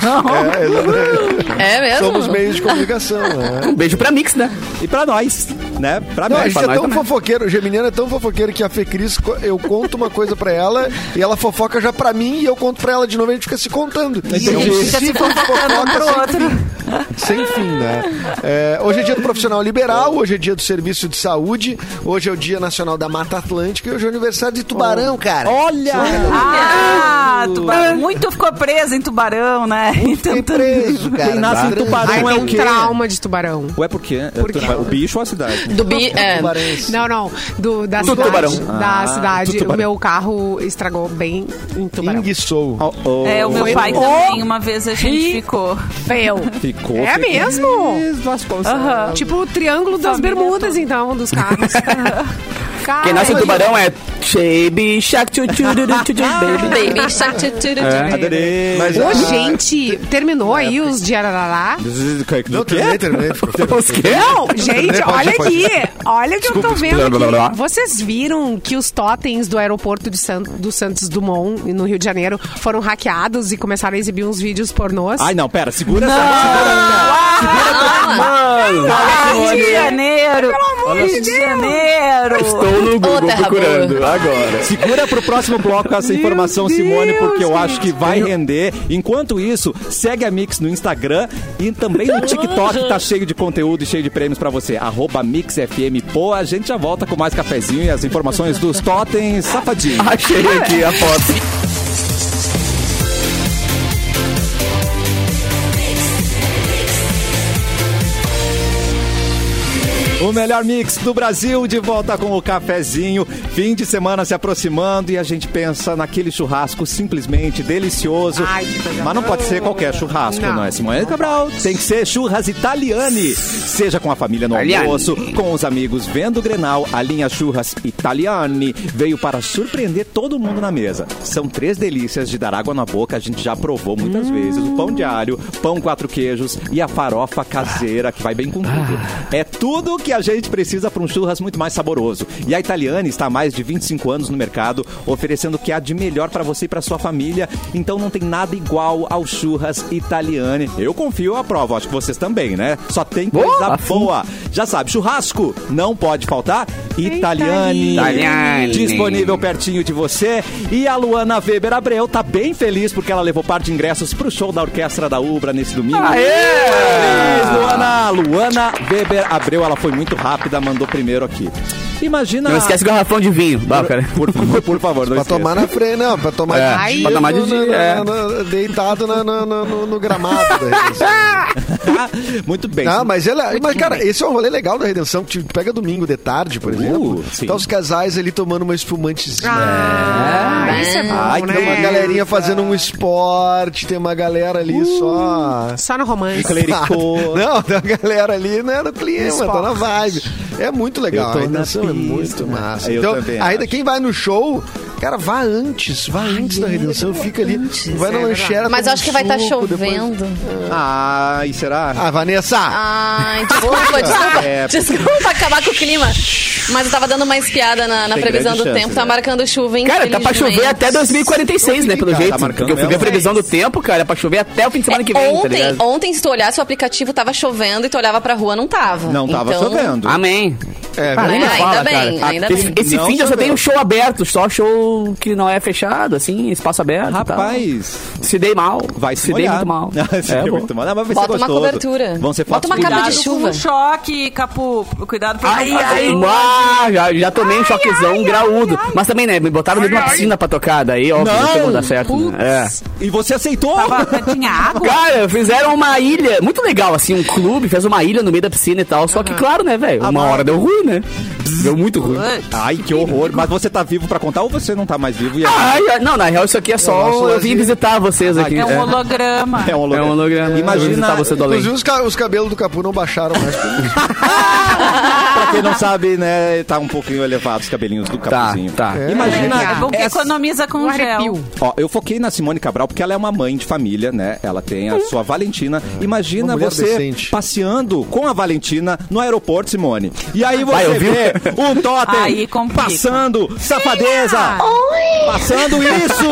É. É mesmo? Somos meios de comunicação, né? Um beijo pra Mix, né? E pra nós, né? Pra Não, a nós. gente pra é tão também. fofoqueiro, o Geminiano é tão fofoqueiro que a Fecris, co- eu conto uma coisa pra ela e ela fofoca já pra mim e eu conto pra ela de novo e a gente fica se contando. Entendi. É um ciclo de um fofoca pro sem outro. fim. Sem fim, né? É, hoje é dia do profissional liberal, hoje é dia do serviço de saúde, hoje é o dia nacional da Mata Atlântica e hoje é o aniversário de Tubarão, cara. Olha! Ah, tubarão. muito ficou preso em tubarão, né? Tentando- preso, cara. Quem nasce em Tubarão Ai, é tem o quê? trauma de tubarão. Ué, por quê? Por quê? O bicho ou a cidade? Do bi, é, Tubarões. Não, não. Do, da Do cidade. tubarão. Da Ah, cidade. tubarão. O meu carro estragou bem em tubarão. Enguiçou. Oh, oh. É, o meu Foi pai no- também, uma vez a gente ficou. Feio. Ficou. É ficou. mesmo? Vasconcelos. Aham. Tipo o triângulo das Família bermudas, então, dos carros. Cara, Quem nasce em tubarão é Baby Shark tchu, tchu, tchu, tchu, tchu, Baby. baby shark. É. Adorei. Mas, Ô, ah, gente, terminou aí os de Arará? Não, terminei, terminei. Não, gente, olha pode. Aqui. Olha o que eu tô vendo blá, blá, blá. aqui. Vocês viram que os totens do aeroporto de San- do Santos Dumont, no Rio de Janeiro, foram hackeados e começaram a exibir uns vídeos pornôs? Ai, não, pera, segura essa. Mano, Rio de Janeiro! Rio de Janeiro! estou no Google procurando boa. agora. Segura pro próximo bloco essa informação, Simone, porque eu acho que vai render. Enquanto isso, segue a Mix no Instagram e também no TikTok, que tá cheio de conteúdo e cheio de prêmios pra você. Arroba MixFM. Pô, a gente já volta com mais cafezinho e as informações dos totens safadinhos. Achei aqui a foto. O melhor mix do Brasil, de volta com o cafezinho. Fim de semana se aproximando e a gente pensa naquele churrasco simplesmente delicioso. Ai, Mas não pode ser qualquer churrasco, não, Não. é, Simone Cabral? Tem que ser churras italiane. Seja com a família no Italiani. almoço, com os amigos vendo o Grenal, a linha Churras Italiani veio para surpreender todo mundo na mesa. São três delícias de dar água na boca, a gente já provou muitas vezes. O pão de alho, pão quatro queijos e a farofa caseira, que vai bem com tudo. É tudo que a gente precisa para um churras muito mais saboroso. E a Italiane está há mais de 25 anos no mercado, oferecendo o que há de melhor para você e para sua família. Então não tem nada igual ao churras Italiane. Eu confio, eu aprovo. Acho que vocês também, né? Só tem coisa Boa! boa. Já sabe, churrasco não pode faltar. Italiane. Italiane. Disponível pertinho de você. E a Luana Weber Abreu tá bem feliz porque ela levou parte de ingressos pro show da Orquestra da Ubra nesse domingo. Parabéns, Luana! Luana Weber Abreu, ela foi muito rápida, mandou primeiro aqui. Imagina. Não esquece o garrafão de vinho. Cara. Por, por, por favor, não Pra esqueça. tomar na frente, não, pra tomar É, de dia, pra tomar de no- dia, no- é. no- no- deitado na- na- na- no, no gramado da redenção. muito bem. Não, mas, ela, mas cara, esse é um rolê legal da redenção, que tu pega domingo de tarde, por Uh, exemplo, sim. tá os casais ali tomando uma espumantezinha. Ah, isso é bom, Ai, né? Tem uma galerinha fazendo um esporte, tem uma galera ali só. Só no romance. Clericô. Não, tem uma galera ali, né, no clima, tá na vibe. É muito legal, a redenção na é muito pista. massa. Eu então, também ainda acho. quem vai no show, cara, vá antes, vá antes da redenção, fica ali, vai na é lancheira. Mas acho que vai estar depois- chovendo. Ah, e será? Ah, Vanessa! Ai, desculpa, desculpa. É. Desculpa acabar com o clima. Mas eu tava dando uma espiada na, na Tem previsão do chance, tempo. Tá né? marcando chuva, Cara, tá pra chover até 2046, né, pelo Tá jeito. marcando Porque eu fui ver a previsão do tempo, cara, é pra chover até o fim de semana que vem, tá ontem, ligado? ontem, se tu olhasse o aplicativo, tava chovendo e tu olhava pra rua, não tava. Não tava Então, chovendo. Amém. É, Ah, ainda fala, bem, cara. ainda esse, bem. esse fim eu só choveu. tenho show aberto, só show que não é fechado, assim, espaço aberto. Rapaz, Se dei mal. vai se, se dei muito mal. se É, dei muito mal. Não, mas vai Bota ser uma gostoso. cobertura. Vão ser Bota uma capa de chuva. choque, Capu. Cuidado pra Ai, ai, ah, já, já tomei um choquezão graúdo. Mas também, né, me botaram dentro de uma piscina pra tocar, daí, ó, Não. não tem como dar certo. Né? É. E você aceitou? Tava, tinha água? Cara, fizeram uma ilha, muito legal, assim, um clube fez uma ilha no meio da piscina e tal. Só que, claro, né, velho, uma hora deu ruim, né? Deu muito ruim. Ai, que horror. Mas você tá vivo pra contar ou você não tá mais vivo? E aí- Ai, não, na real, isso aqui é só. Eu vim visitar vocês aqui. É um É. holograma. É um É um holograma. Imagina, você do além. Inclusive os, ca- os cabelos do Capu não baixaram mais. pra quem não sabe, né, tá um pouquinho elevado os cabelinhos do Tá, capuzinho. tá. Imagina, É bom que essa- economiza com Um gel. arrepio. Ó, eu foquei na Simone Cabral porque ela é uma mãe de família, né? Ela tem a sua Valentina. Imagina Uma mulher você decente. passeando com a Valentina no aeroporto, Simone. E aí você Vai, vê um totem passando, safadeza, passando isso.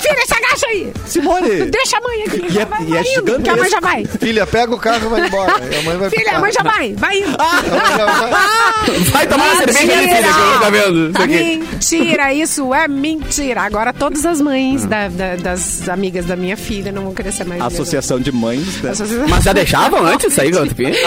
Filha, se agacha aí. Simone. Deixa a mãe aqui. E é- vai, e é vai indo, que a mãe já vai. Filha, pega o carro e vai embora. E a mãe vai Filha, ficar. a mãe já vai. Vai indo. Vai tomar uma cerveja ali, filha, que eu tô vendo. Isso aqui. Mentira, isso é mentira. Agora todas as mães da- da- das amigas da minha filha não vão querer ser mais Associação de mães. Né? amigas. Mas já deixavam antes de sair do Tupi?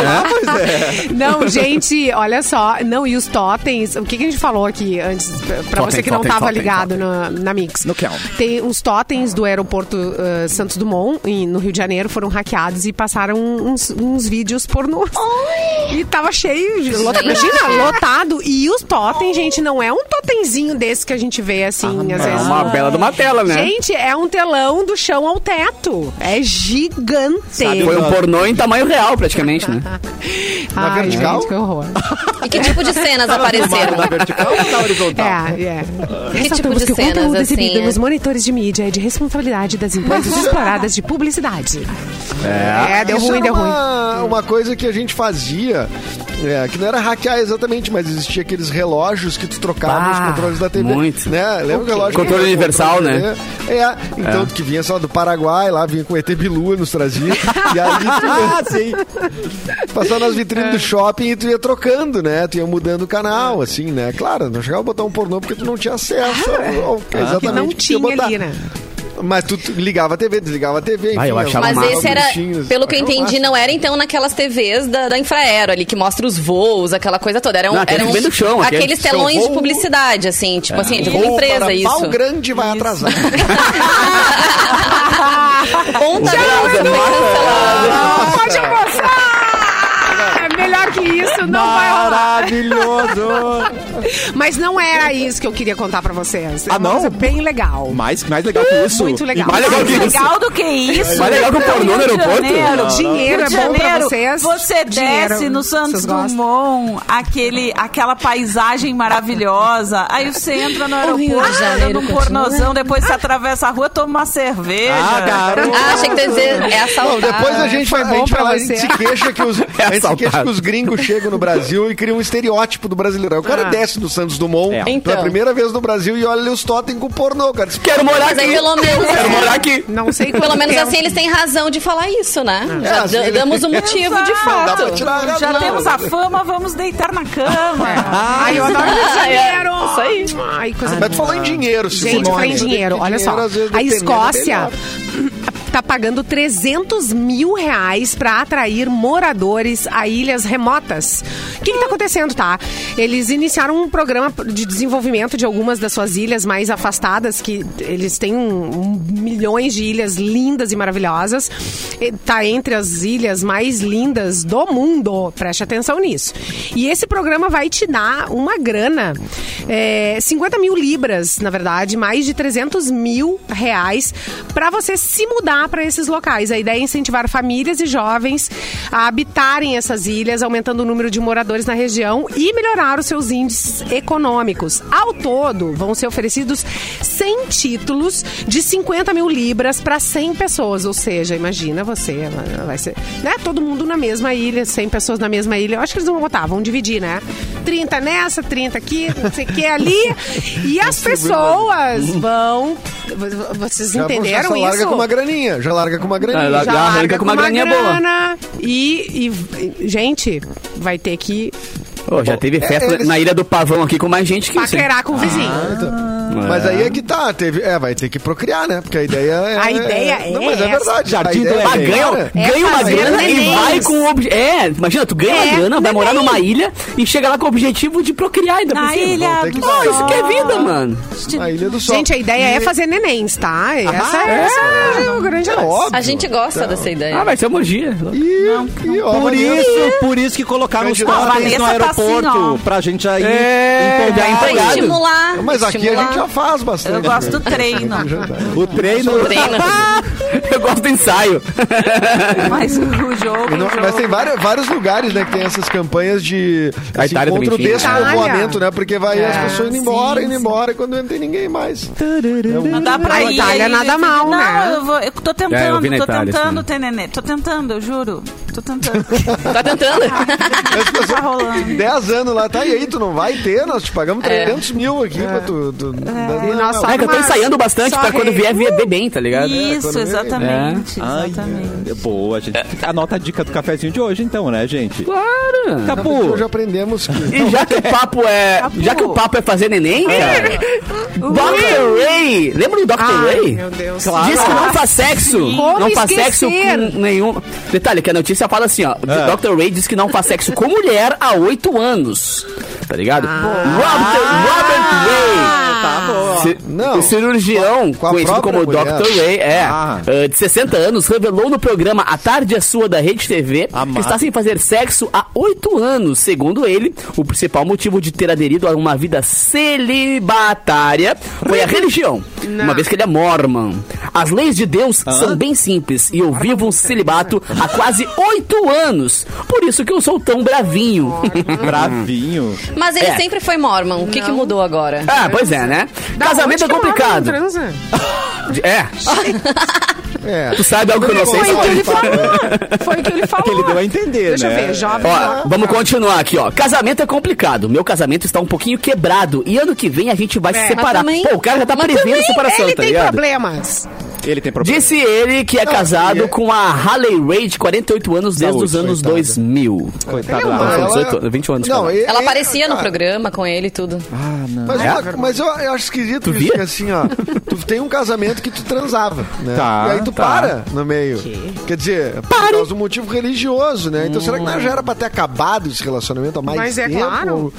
Ah, é. Não, gente, olha só. Não, e os totens, o que, que a gente falou aqui antes, pra Totem, você que não totem, tava totem, ligado totem. na, na Mix. No count. Tem uns totens do aeroporto uh, Santos Dumont, em- no Rio de Janeiro, foram hackeados e passaram uns, uns vídeos pornôs. E tava cheio, de, imagina, lotado. E os totens, gente, não é um totemzinho desse que a gente vê assim, às É vezes. uma bela de uma tela, né? Gente, é um telão do chão ao teto. É gigante. Sabe Foi um pornô em tamanho real, praticamente, né? Ai, vertical? gente, que horror. E que tipo de cenas apareceram? Na vertical ou na horizontal? É, é. Que tipo de que o cenas, conteúdo assim, exibido é? nos monitores de mídia é de responsabilidade das empresas exploradas de publicidade. É, deu Isso ruim, era deu ruim. uma, uma coisa que a gente fazia, é, que não era hackear exatamente, mas existia aqueles relógios que tu trocava Bah, os controles da TV. muito. Né? Lembra o relógio? Controle que universal, controle né? TV? É, então que vinha só do Paraguai, lá vinha com ET Bilu nos trazia. e aí tu Ah, sim. passava nas vitrines do shopping e tu ia trocando, né? Tu ia mudando o canal, assim, né? Claro, não chegava a botar um pornô porque tu não tinha acesso ao, exatamente Que não o tu ia tinha botar. ali, né? Mas tu ligava a TV, desligava a TV, enfim. Ah, eu achava Mas esse era, pelo que eu entendi, não era então naquelas TVs da, da Infraero ali, que mostra os voos, aquela coisa toda. Eram, Não, aquele eram do chão, aquele aqueles telões de publicidade, assim, tipo assim, de uma Voo empresa para isso. Pau grande vai atrasar. Ponta grossa, foi cancelado. Pode avançar! É que isso, não vai rolar. Maravilhoso! Mas não era isso que eu queria contar pra vocês. É Ah, não? coisa bem legal. Mais, mais legal que isso. Muito legal. E mais legal Mais que isso. legal do que isso. Mais legal que o pornô no aeroporto? Janeiro. Dinheiro é bom pra vocês? Você Dinheiro, desce no Santos? Dumont, aquele, aquela paisagem maravilhosa. Aí você entra no aeroporto, Janeiro num pornozão, depois você atravessa a rua, toma uma cerveja. Ah, garoto. Ah, achei que tu ia dizer, é Bom, assaltar. depois a gente, a bom gente, pra fala, a gente se queixa que os, a gente se queixa que os gringos chegam no Brasil e criam um estereótipo do brasileiro. O cara Ah. desce do Santos Dumont É. pela Então. primeira vez no Brasil e olha os totem com pornô, cara. Quero morar aqui. pelo menos... Quero morar aqui. Não sei Pelo menos tempo. assim eles têm razão de falar isso, né? É, Já assim, damos o motivo de fato. Dá pra tirar Já razão. temos a fama, vamos deitar na cama. Ai, eu adoro Ah, é. Janeiro. Isso aí. Ai, coisa Mas tu falou em dinheiro, Gente, Simone. falei em dinheiro. Olha só. Dinheiro, A dependendo, é Escócia tá pagando 300 mil reais pra atrair moradores a ilhas remotas. O que, que tá acontecendo, tá? Eles iniciaram um programa de desenvolvimento de algumas das suas ilhas mais afastadas, que eles têm um- um milhões de ilhas lindas e maravilhosas. E Tá entre as ilhas mais lindas do mundo. Preste atenção nisso. E esse programa vai te dar uma grana, é, 50 mil libras, na verdade, mais de 300 mil reais, para você se mudar para esses locais. A ideia é incentivar famílias e jovens a habitarem essas ilhas, aumentando o número de moradores na região e melhorar os seus índices econômicos. Ao todo, vão ser oferecidos 100 títulos de 50 mil libras para 100 pessoas. Ou seja, imagina você, vai ser né, todo mundo na mesma ilha, 100 pessoas na mesma ilha. Eu acho que eles vão botar, vão dividir, né? 30 nessa, 30 aqui, não sei o que ali. E as pessoas vão. Vocês Já, entenderam já isso? larga com uma graninha. Já larga com uma graninha. Já Já arranca com uma graninha boa. grana. E, e, gente, vai ter que Pô, já teve festa eles- na Ilha do Pavão aqui com mais gente que isso. paquerar com o vizinho. Mas aí é que tá, teve, é, vai ter que procriar, né? Porque a ideia é. A ideia é Não, mas é essa. verdade. Jardim do é Ah, Éden. ganha, É ganha uma grana e vai com o obje- É, imagina, tu ganha É, uma grana, vai morar numa ilha e chega lá com o objetivo de procriar ainda por Na cima. ilha do Pô, isso que é vida, mano. A Ilha do Sol. Gente, a ideia é fazer nenéns, tá? Essa, Ah, essa é o grande É óbvio. A gente gosta dessa ideia. Ah, vai ser uma orgia. E, e, ó, Por isso, por isso que colocaram os no tá aeroporto. assim, ó. pra gente ir É, empolgar. estimular. Mas aqui a gente já faz bastante. Eu gosto do treino. O treino. Treino. Eu gosto do ensaio. Mas o jogo. Não- o jogo. mas tem vários, vários lugares, né, que tem essas campanhas de A assim, Itália contra o despovoamento, Itália. né? Porque vai É, as pessoas indo embora, sim, indo sim. embora, quando não tem ninguém mais. Não dá pra A ir. Itália nada mal, não, né? eu, vou, eu tô É, eu tentando, na tô Itália, tentando sim. ter neném. Tô tentando, eu juro. Tô tentando. Tá tentando? As pessoas, tá rolando. 10 anos lá, tá? E aí, tu não vai ter? Nós te pagamos 300 mil aqui pra tu. tu não, E nós não. só É que eu tô ensaiando bastante pra quando vier, ver bem, tá ligado? Isso, quando vem- exatamente. Ai, exatamente. é boa, gente. Anota a dica do cafezinho de hoje, então, né, gente? Claro. Capu. Hoje aprendemos que. E já que o papo é. Já que o papo é fazer neném, cara. Dr. Ray! Lembra do Dr. Ai, Ray? meu Deus. Diz que não faz sexo. Como não faz esquecer? sexo com nenhum. Detalhe, que a notícia fala assim, ó. É. Dr. Ray diz que não faz sexo com mulher há oito anos. Tá ligado? Ah. Robert, Robert Ray. Ci- Não. O cirurgião, Com a conhecido como mulher. Dr. Ray, é, Ah. eh, de 60 anos, revelou no programa A Tarde é Sua da Rede TV Amado. que está sem fazer sexo há oito anos. Segundo ele, o principal motivo de ter aderido a uma vida celibatária foi a religião, uma vez que ele é mormon. As leis de Deus são bem simples e eu vivo um celibato há quase oito anos. Por isso que eu sou tão bravinho. Bravinho. Mas ele É. sempre foi mormon. O que, que mudou agora? ah, pois é, né? Casamento é complicado. É, É. tu sabe algo que eu não sei. Foi o que ele falou. Foi o que ele falou. Que ele deu a entender, Deixa né? eu ver, jovem. Ó, vamos continuar aqui, ó. Casamento é complicado. Meu casamento está um pouquinho quebrado. E ano que vem a gente vai É, se separar. também- Pô, o cara já tá prevendo a separação, ele tá tem ligado? problemas. Ele tem problema. Disse ele que é casado é- com a Halle Ray, de 48 anos, desde Saúde, os anos coitada. 2000. Coitado Ele é são 18, 20 anos. Não, cara. e- Ela e- aparecia no cara, programa com ele e tudo. Ah, não. Mas, É? uma- mas eu, eu acho esquisito Tu isso, que assim, ó, tu tem um casamento que tu transava, né? Tá, e aí tu tá. para no meio. Quer dizer, por causa do motivo religioso, né? Então será que não já era pra ter acabado esse relacionamento há mais Mas é tempo? claro. Ou-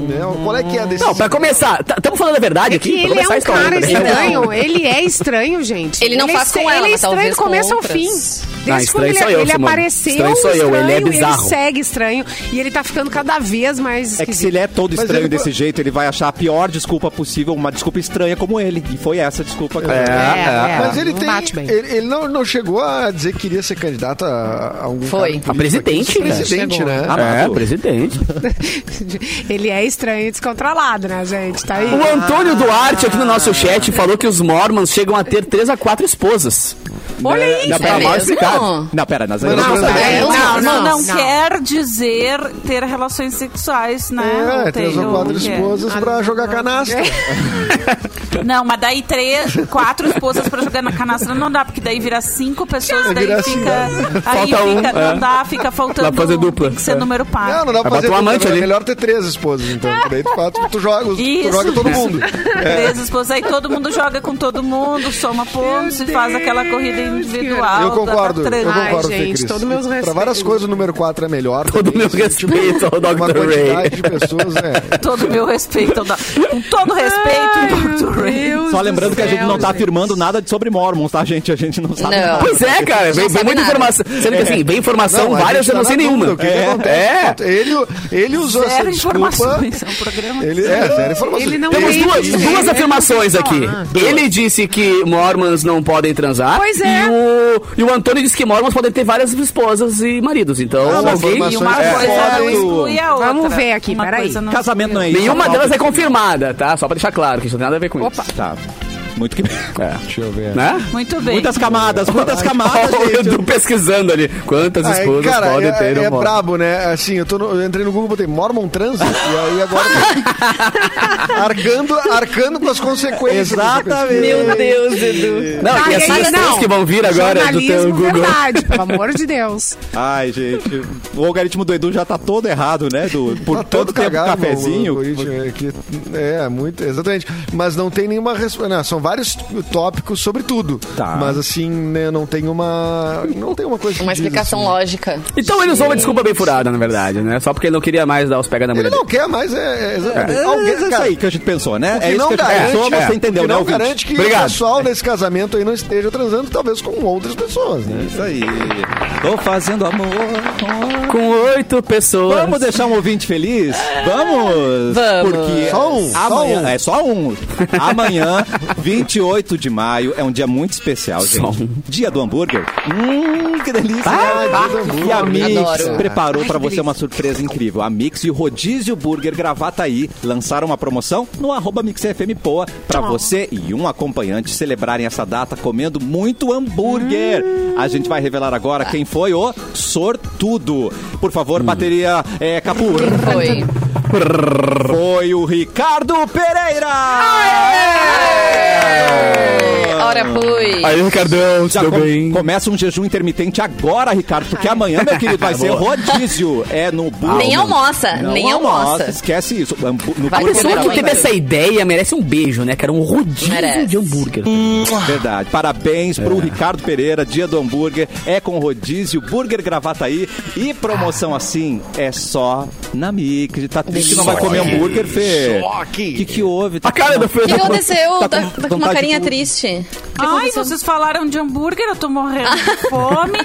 né? Qual é que é a decisão? Não, pra começar, estamos falando a verdade É aqui? ele começar é a um cara né? estranho. Ele é estranho, gente. Ele não é faz estra- com ela, Ele é estranho do começo com ao outras. Não, Desde quando estranho ele, sou eu, ele apareceu Estranho sou eu, ele é bizarro. segue estranho. E ele tá ficando cada vez mais É que se ele é todo estranho ele- desse jeito, ele vai achar a pior desculpa possível, uma desculpa estranha como ele. E foi essa a desculpa que É, é. Mas ele não tem. bate bem. Ele, ele não, não chegou a dizer que queria ser candidato a, a algum Foi. cargo A presidente, aqui. né? Presidente, Chegou. né? É, presidente. ele é estranho e descontrolado, né, gente? Tá aí. O Antônio Duarte aqui no nosso chat falou que os mormons chegam a ter três a quatro esposas. Olha Né? isso. Não, É pera, mal mesmo? Explicado. Não, pera. Mas não, não, não, não, É, não, não, não, não, não. quer dizer ter relações sexuais, né? É, Não três ou quatro esposas pra jogar canastra. Não, mas daí três, quatro esposas pra jogar na canastra não dá, porque daí vira cinco pessoas, daí Vira fica. Aí Falta um, fica, é. não dá, fica faltando. Dá pra fazer dupla. Tem que ser É. número par. Não, não dá pra Vai fazer um amante tudo, ali. É melhor ter três esposas, então. Daí tu, faz- tu joga, tu joga todo mundo. Três esposas, aí todo mundo joga com todo mundo, soma pontos e faz aquela corrida individual. Eu da- concordo. Ai, Fê gente, Cris. todo meus Pra respeitos. várias coisas, o número 4 é melhor. Todo também, meu respeito ao Uma Dr. Ray. quantidade de pessoas, é. Todo meu respeito. ao Com todo respeito, Dr. Ray. Só do lembrando que a gente não tá gente. afirmando nada sobre Mormons, tá, gente? A gente não sabe Não. nada. Pois é, cara, vem, muita nada. informação. Sendo que assim, vem informação Não, várias, gente eu não tá sei nenhuma. O que, É. É. Ele, ele usou essa Zero desculpa. informações. É um programa. Ele, é, zero informações. Ele não Temos tem duas, duas ele afirmações aqui. Ele disse que mormons não podem transar. Pois é. E o, e o Antônio disse que mormons podem ter várias esposas e maridos. Então, Ah, alguém. Uma É. coisa não Podem- exclui a outra. Vamos ver aqui, peraí. Casamento não é isso. Nenhuma delas é confirmada, tá? Só pra deixar claro que isso não tem nada a ver com Opa. isso. Tá. Muito que É. Deixa eu ver. Né? Muito bem. Muitas camadas, muitas camadas, Olha o. Edu pesquisando ali. Quantas é, esposas cara, podem é, ter? é, um é brabo, né? Assim, eu, tô no- eu entrei no Google, botei Mormon Trans, e aí agora arcando, arcando com as consequências. Exatamente. Meu Deus, Edu. Não, Ah, e as e aí, sugestões não. que vão vir agora do teu Google. verdade, pelo amor de Deus. Ai, gente. O algoritmo do Edu já tá todo errado, né? Do, por Tá todo todo tempo cagado, cafezinho. o algoritmo, É, que, é, muito, exatamente. Mas não tem nenhuma resposta. São vários tópicos sobre tudo. Tá. Mas assim, né, não tem uma. Não tem uma coisa que Uma diz, explicação assim. lógica. Então ele usou uma desculpa bem furada, na verdade, né? Só porque ele não queria mais dar os pega na mulher Ele dele. não quer mais, é, é exatamente. É, Alguém, é isso cara, aí que a gente pensou, né? É isso não que a gente garante, pensou, é, você entendeu, o que né, não garante que Obrigado. o pessoal nesse casamento aí não esteja transando, talvez com outras pessoas, né? Isso aí. Tô fazendo amor. Com oito pessoas. Vamos deixar um ouvinte feliz? Vamos! Vamos. Porque Só um, só amanhã, um. É só um. Amanhã, 28 de maio, é um dia muito especial, gente. um. Dia do hambúrguer. Hum, que delícia! Ah, e a Mix Adoro. preparou pra você uma surpresa incrível. A Mix e o Rodízio Burger Gravataí lançaram uma promoção no arroba MixFM Poa pra você e um acompanhante celebrarem essa data comendo muito hambúrguer. A gente vai revelar agora quem foi o sortudo. Por favor, bateria é, Capu. Foi. Foi o Ricardo Pereira! Ora, fui. Aí, Ricardão, Já tudo com- bem? começa um jejum intermitente agora, Ricardo, porque amanhã, meu querido, vai ser rodízio. É no burger. Nem almoça, Não nem almoça. Esquece isso. No Vai A burger pessoa que teve essa ideia merece um beijo, né? Que era um rodízio Merece. de hambúrguer. Verdade. Parabéns pro Ricardo Pereira, dia do hambúrguer. É com rodízio, burger Gravataí. E promoção assim é só na Mix. Tá triste que não vai comer hambúrguer, Fê? O que, que houve? A cara do O que aconteceu? Tá Tá, com tá com uma carinha triste. Ai, aconteceu? vocês falaram de hambúrguer, eu tô morrendo de fome.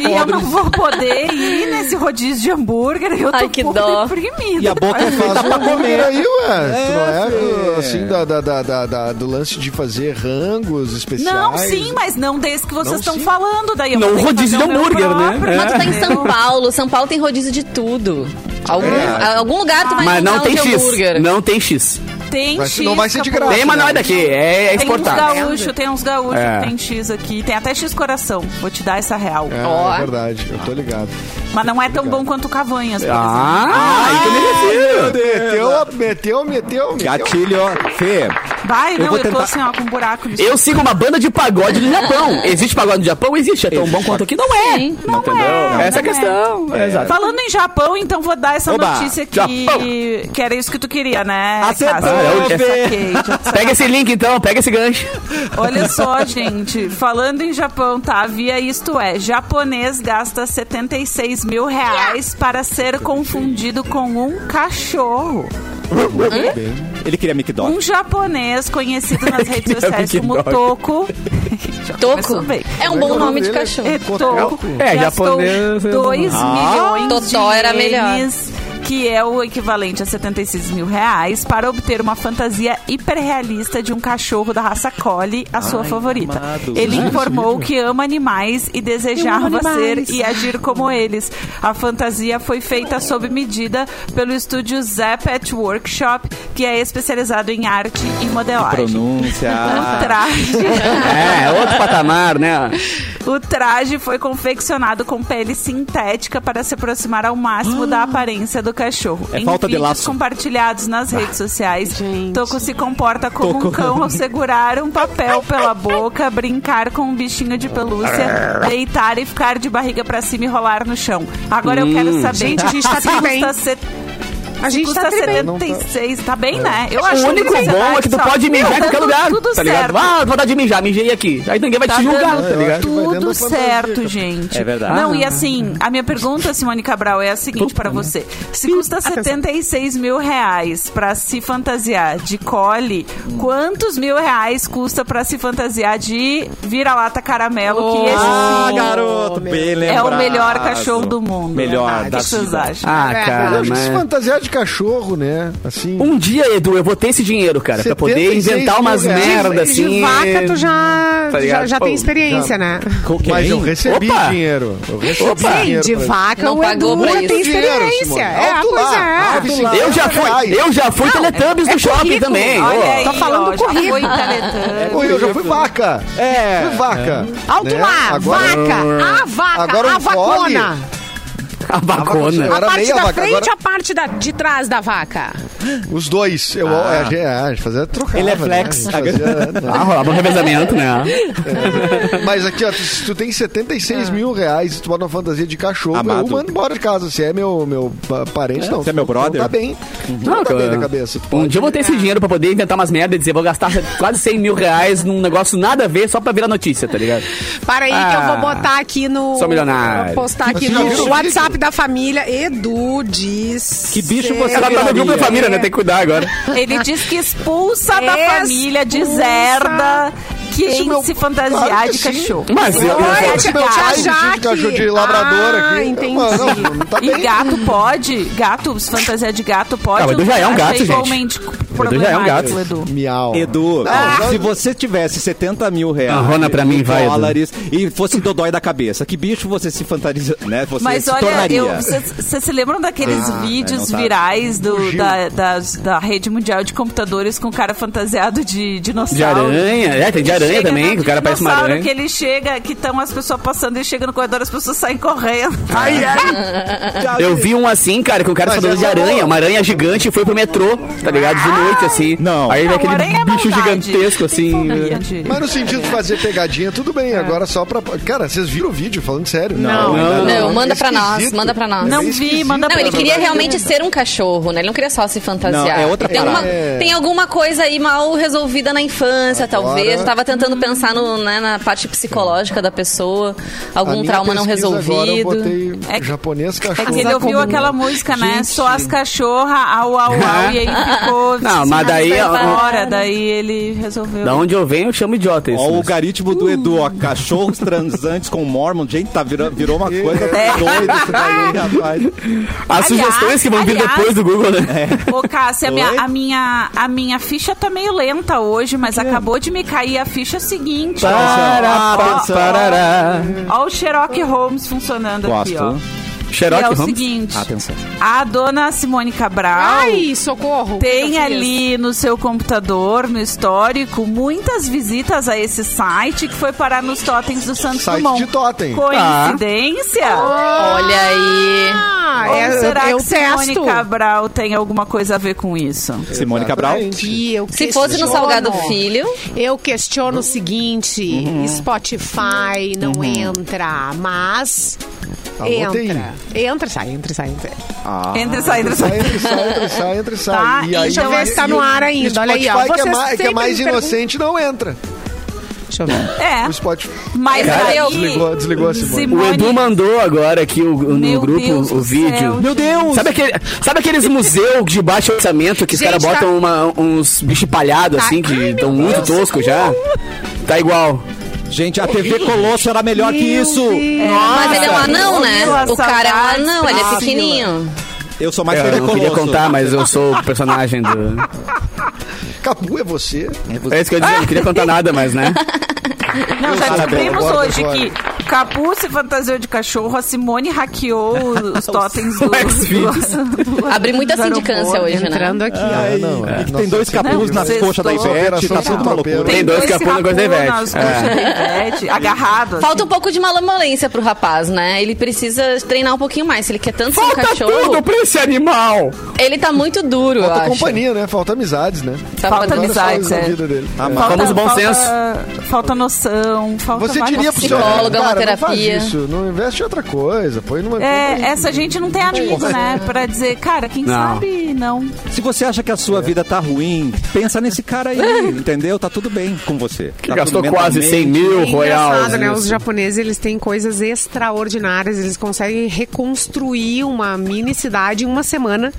e eu não vou poder ir nesse rodízio de hambúrguer. Eu tô Ai, que dó. deprimida. E a boca é feita pra comer. aí, ué. É, tu não é assim da, da, da, da- da- do lance de fazer rangos especiais. Não, sim, mas não desse que vocês estão falando. Daí eu Não rodízio de hambúrguer, né? próprio, É. Mas tu tá em São? Paulo. São Paulo tem rodízio de tudo. Algum, É. algum lugar tu vai Mas não tem um de X. hambúrguer. Não tem X. Tem Vai- X. não vai ser de graça. Tem, mas não é daqui. É Tem uns exportado. gaúchos, tem uns gaúchos É. tem X aqui. Tem até X coração. Vou te dar essa real. É, Ó. é verdade, eu tô ligado. Mas não é tão bom quanto o Cavanhas, por exemplo. Ah, aí tu me refiro. Meteu, meteu, meteu, meteu. Gatilho, Fê. Vai, Eu não, vou eu, tô tentar- assim, ó, com um buraco de Eu sigo uma banda de pagode no Japão. Existe pagode no Japão? Existe. É tão bom quanto aqui? Não é. Sim. Não Entendeu? é, Essa é a não questão. É. Exato. Falando em Japão, então vou dar essa Oba, notícia que, Japão. que era isso que tu queria, né? Acertou, saquei. Pega esse link então, pega esse gancho. Olha só, gente. Falando em Japão, tá? Via isto é: japonês gasta 76 mil reais para ser confundido com um cachorro. Ele queria McDonald's. Um japonês conhecido nas redes sociais como. Toco. Toco. Bem. É um é é bom nome de cachorro. É, Toco. É, japonês, 2 Ah. milhões Totó de era melhor. Que é o equivalente a 76 mil reais, para obter uma fantasia hiperrealista de um cachorro da raça Collie, a sua favorita. amado. Ele Ai, informou que ama animais e desejava ser e agir como eles. A fantasia foi feita sob medida pelo estúdio Zappet Workshop, que é especializado em arte e modelagem. Pronúncia. O traje. É, outro patamar, né? O traje foi confeccionado com pele sintética para se aproximar ao máximo da aparência do cachorro. É em falta de vídeos laço. compartilhados nas redes sociais, Gente. Toco se comporta como Toco. um cão ao segurar um papel pela boca, brincar com um bichinho de pelúcia, deitar e ficar de barriga para cima e rolar no chão. Agora eu quero saber. Gente, a gente tá se custa A gente custa tá tri bem. 76, tá bem, né? Eu acho O único que bom é que tu pode mijar em qualquer Tudo- lugar. Tudo tá ligado? certo. Ah, vontade de mijar, mijei aqui. Aí ninguém vai Tá te julgar, tá ligado? Tudo certo, gente. É verdade. Não, e assim, a minha pergunta, Simone Cabral, é a seguinte para você. Se custa 76 mil reais pra se fantasiar de cole, quantos mil reais custa pra se fantasiar de vira-lata caramelo, que esse Ah, garoto, bem é o melhor cachorro do mundo. Melhor O que vocês acham? Ah, É, cara, Eu acho que se fantasiar de cachorro, né? Assim. Um dia, Edu, eu vou ter esse dinheiro, cara, pra poder 76 inventar umas merdas assim. De vaca, tu já, Tá já, já Pô, tem experiência, né? Com quem? Mas eu recebi Opa! dinheiro. Eu recebi Opa! dinheiro. de pra- vaca, Não o Edu já tem experiência. Simone. É, Alto pois lá, é. lá. Eu já fui, eu já fui Teletubbies no shopping currículo. também. Olha aí, Tá falando ó, já currículo. Oi, eu já fui vaca. É. Fui vaca. Alto né? lá, vaca, a vaca, Agora a um fole. vacona. A A parte da vaca, frente agora- a parte da, de trás da vaca. Os dois. Eu, é, a gente- é, a gente fazia trocava, Ele é né? flex. A gente fazia- Ah, rolava um revezamento, né? Mas aqui, ó, tu, se tu tem 76 mil reais e tu bota uma fantasia de cachorro, Amado. eu mando embora de casa. Se é meu, meu pa- parente, não. se é meu brother. Tá bem. Tu Não, não tá bem na cabeça. Um pode- dia eu vou ter esse dinheiro pra poder inventar umas merdas e dizer, vou gastar quase 100 mil reais num negócio nada a ver só pra virar notícia, tá ligado? Para aí que eu Ah. vou botar aqui no. Sou milionário. Postar aqui Mas no WhatsApp? Da família. Edu diz. Que bicho você Ela tá no grupo da família, né? Tem que cuidar agora. Ele diz que expulsa da família, deserda quem meu- se fantasiar claro de cachorro. Mas eu, eu, Olha, eu, meu pai de cachorro de labrador Ah, aqui. entendi. Mano, não, não tá E gato pode? Gato, se fantasia de gato pode? Ah, o Edu já é um gato, é gente. igualmente Edu já é um gato. Edu? Miau. Edu, Não, se você tivesse 70 mil reais Ah, Rona, pra mim, vai, dólares e fosse dodói da cabeça, que bicho você se fantasia, né? Você Mas se olha, tornaria? eu- vocês se lembram daqueles vídeos não tá. virais do, da, das- da rede mundial de computadores com o cara fantasiado de dinossauro? De aranha. É, tem de aranha Chega também, que o cara parece uma aranha. que ele chega, que estão as pessoas passando, ele chega no corredor, as pessoas saem correndo. Ai, ai. Eu vi um assim, cara, que o cara Mas fantasia de é aranha, uma aranha gigante e foi pro metrô, tá ligado? De noite, assim. Não. Aí vem Não, aquele aranha é bicho gigantesco, assim. de- Mas no sentido de fazer pegadinha, tudo bem. Agora só pra. Cara, vocês viram o vídeo, falando sério? Não, Não, Não, manda pra nós, manda pra nós. Não É vi, manda Não, pra ele nós. queria realmente ser um cachorro, né? Ele não queria só se fantasiar. Não, é outra tem, parada. uma- É. tem alguma coisa aí mal resolvida na infância, talvez. Eu tava Não, tentando pensar no, né, na parte psicológica da pessoa, algum trauma não pesquisa Agora eu resolvido. botei É que- japonês É cachorro. que ele ouviu aquela música, né? Gente. Só as cachorras, au, au, au, e aí ficou... Não, mas daí, fora, daí ele resolveu... Da onde eu venho, eu chamo idiota isso. Ó, o né? garitmo do Edu, ó. Cachorros transantes com Mormon. Gente, tá virou, virou uma coisa É. doida isso daí, rapaz. As Aliás, sugestões que vão vir aliás- depois do Google, né? Ô, Cássia, a minha, a, minha, a minha ficha tá meio lenta hoje, mas acabou de me cair a ficha seguinte. Para, Atenção. parará. Ó o Sherlock Holmes funcionando aqui, ó. Que Sherlock é o Holmes. seguinte, Atenção. a dona Simone Cabral... Ai, socorro. Tem que ali no seu computador, no histórico, muitas visitas a esse site que foi parar nos totens do Santos Site Dumont. de totem. Coincidência? Olha aí. Ah, Ou é, será eu que Simone testo. Cabral tem alguma coisa a ver com isso? Simone Cabral. Exatamente. E eu Se fosse no. Salgado Filho, Eu questiono o seguinte: Spotify não entra, mas. Alô, TI. entra. Entra, sai, entra, sai, entra. Entre e sai, entre e sai. Entra, e sai, entra, e sai, entra, e sai. Tá, E aí, deixa eu ver se tá no ar o ainda, olha aí, ó. Spotify, que é Vocês mais, que é mais inocente, não entra. Deixa eu ver. É, O Spotify mas Cara, aí... eu- desligou, desligou a Simone. O Simone- Edu mandou agora aqui o, no Meu grupo Deus o vídeo. céu, Meu Deus! Sabe, aquele, sabe aqueles museus de baixo orçamento que os Gente, caras tá- botam uma- uns bichos palhados assim, Tá- que Ai, estão muito toscos já? Tá igual. Gente, a TV Colosso era melhor que isso. mas ele é um anão, né? O cara é um anão, ele é pequenininho. Eu sou mais Eu TV não Colosso. queria contar, mas eu sou o personagem do. Capu, é você? É isso que eu ia dizer, não queria contar nada, mas né? Não, já descobrimos hoje que Capu se fantasiou de cachorro, a Simone hackeou os totens do... O Xvideos. do- Abri muita do sindicância hoje, né? Entrando aqui. Ah, não. é. Nossa, tem dois capuz Não, nas coxas da Ivete, tá tudo uma loucura. Tem dois da Ivete. nas É. coxas da Ivete, agarrado. assim. Falta um pouco de malemolência pro rapaz, né? Ele precisa treinar um pouquinho mais. Se ele quer tanto ser um Falta cachorro, tudo pra esse animal! ele tá muito duro, eu Falta acho. companhia, né? Falta amizades, né? Falta amizades, na é. Amar. Famoso bom falta, senso. Falta noção, falta Você diria pro seu Psicóloga, uma cara, não faz terapia. isso, não investe em outra coisa, põe numa... É, essa gente não tem amigo, né? Pra dizer, cara, quem Não. sabe não. Se você acha que a sua vida tá ruim, pensa nesse cara aí, entendeu? Tá tudo bem com você. Que Tá gastou quase mentalmente. 100 mil É royals. engraçado, né? Os japoneses, eles têm coisas extraordinárias. Eles conseguem reconstruir uma mini cidade em uma semana.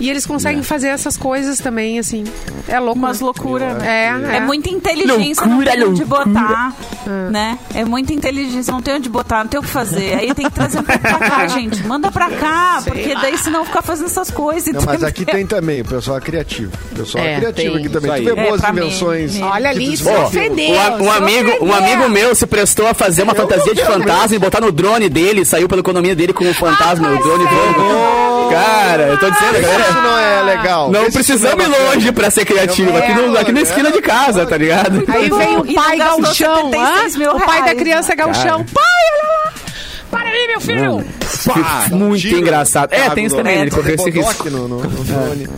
E eles conseguem fazer essas coisas também, assim. É louco. Umas né? loucuras. É, É, é. muita inteligência, Loucura, tem onde botar, né? É muita inteligência, não tem onde botar, não tem o que fazer. Aí tem que trazer um pouco pra cá, gente. Manda pra cá, porque daí senão ficar fazendo essas coisas. Não, mas entendeu? aqui tem também, o pessoal é criativo. O pessoal é, É, criativo tem. aqui também. Isso Tu vê. É, boas mim, invenções. me- Olha ali, se ofendeu. Um, um amigo, um amigo meu se prestou a fazer uma fantasia de fantasma e botar no drone dele, saiu pelo condomínio dele com um fantasma, o drone voando. Cara, eu tô dizendo, Isso galera. não é legal. Não Esse precisamos ir é longe pra ser criativo. É, Aqui, no, aqui na esquina de casa, tá ligado? Aí vem o pai gastou gauchão, 76 hã? mil o pai da reais, criança né? gauchão. Pai, olha lá! Para aí, meu filho! Pá, Muito tiro. engraçado. É, tem isso também, ele correu esse risco. No, no, no drone.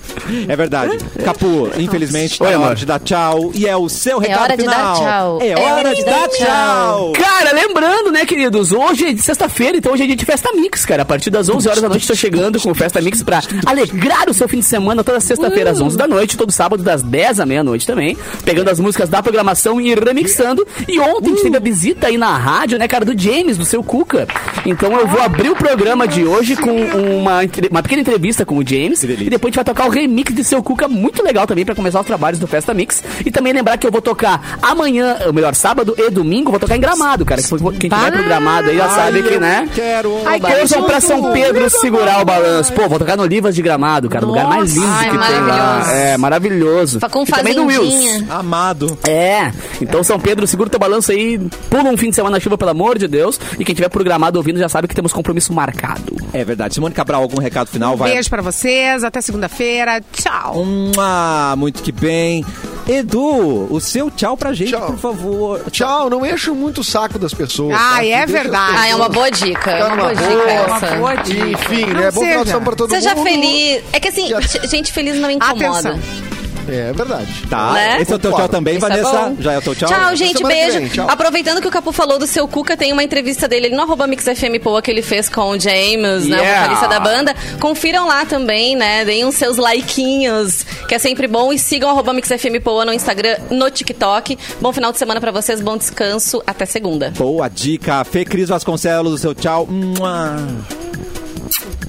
É verdade. Capu, infelizmente, tá Oi, na hora de dar tchau. E é o seu recado hora de dar final. tchau. É hora de dar tchau. Cara, lembrando, né, queridos, hoje é sexta-feira, então hoje é dia de Festa Mix, cara. A partir das 11 horas da noite tô chegando com o Festa Mix pra alegrar o seu fim de semana toda sexta-feira às 11 da noite, todo sábado das 10 à meia-noite também, pegando as músicas da programação e remixando. E ontem a gente teve a visita aí na rádio, né, cara, do James, do seu Cuca. Então eu vou abrir o programa de hoje com uma, uma pequena entrevista com o James e depois a gente vai tocar o remix de seu Cuca, muito legal também pra começar os trabalhos do Festa Mix. E também lembrar que eu vou tocar amanhã, ou melhor, sábado e domingo, vou tocar em Gramado, cara. Quem quem tiver programado aí já sabe que, né? Quero. Ai, Corram pra São Pedro segurar o balanço. Pô, vou tocar no Olivas de Gramado, cara. O lugar mais lindo Ai, que tem lá. maravilhoso. É, maravilhoso. Fa- Com e também no Wills. Amado. É, então São Pedro, segura o teu balanço aí, pula um fim de semana na chuva, pelo amor de Deus. E quem tiver programado ouvindo já sabe que temos compromisso marcado. É verdade. Simone Cabral, algum recado final? Vai. Beijo pra vocês, até segunda-feira. Tchau. Ah, muito que bem. Edu, o seu tchau pra gente, Tchau. por favor. Tchau, não encho muito o saco das pessoas. Ah, tá? é verdade. Ah, é uma boa dica. É uma boa dica boa, essa. Uma boa dica. Enfim, Não né? Bom de seja. semana pra todo Seja mundo. feliz. É que assim, Já- gente feliz não incomoda. Atenção. É verdade. Tá, Né? esse é o teu tchau também, Isso é Vanessa. bom. Já é o teu tchau? Tchau, gente, Semana que beijo. vem, tchau. Aproveitando que o Capu falou do seu Cuca, tem uma entrevista dele ali no arroba Mix FM Poa que ele fez com o James, né, o Yeah. vocalista da banda. Confiram lá também, né? Deem os seus likeinhos, que é sempre bom. E sigam o arroba Mix FM Poa no Instagram, no TikTok. Bom final de semana pra vocês, bom descanso. Até segunda. Boa dica. Fê Cris Vasconcelos, o seu tchau. Mua.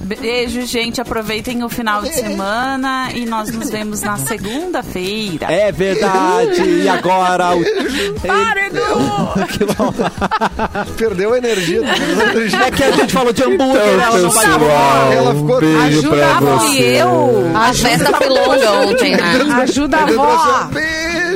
Beijo, gente. Aproveitem o final de semana e nós nos vemos na segunda-feira. É verdade. E agora o. Para, Edu! Que bom. Perdeu a energia. a. É que a gente falou de hambúrguer, ela não vai Ela ficou Ajuda, fui eu. A festa foi longa ontem, né? Ajuda a avó.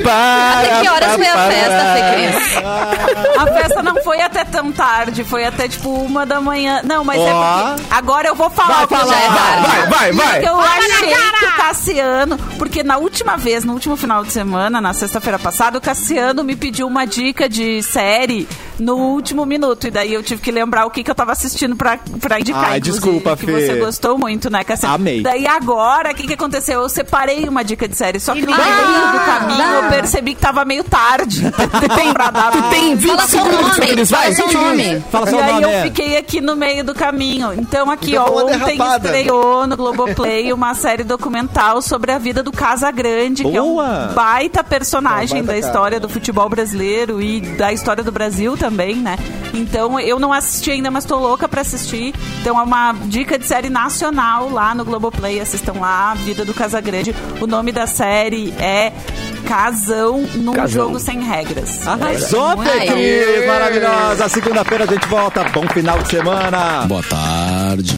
Até que horas foi a festa, Fê Cris? A festa não foi até tão tarde, foi até tipo uma da manhã. Não, mas Ó. é porque. Agora eu vou falar Vai o que eu falar. Já é tarde. Vai, vai, vai. Porque eu achei que o Cassiano. Porque na última vez, no último final de semana, na sexta-feira passada, o Cassiano me pediu uma dica de série no último minuto. E daí eu tive que lembrar o que, que eu tava assistindo pra, pra indicar. Ai, desculpa, que Fê. você gostou muito, né, Cassiano? Amei. Daí agora, o que, que aconteceu? Eu separei uma dica de série. Só que no Ah, meio do caminho eu percebi que tava meio tarde. Tu tem, Tu tem 20 Fala seu segundos, Fê nome, Cris, fala vai. seu nome. Fala e seu aí nome. eu é. fiquei aqui no meio do caminho. Então aqui, Então ó, ontem derrapada. estreou no Globoplay uma série documental sobre a vida do Casa Grande, que é um baita personagem É um baita da cara. história do futebol brasileiro e da história do Brasil também, né? Então eu não assisti ainda, mas tô louca pra assistir. Então é uma dica de série nacional lá no Globoplay. Assistam lá, Vida do Casa Grande. O nome da série é Casão num Casão. jogo sem regras. Arrasou, Muito Fê Ai. Cris. Maravilhosa. Segunda-feira a gente volta. Bom final de semana. Boa tarde.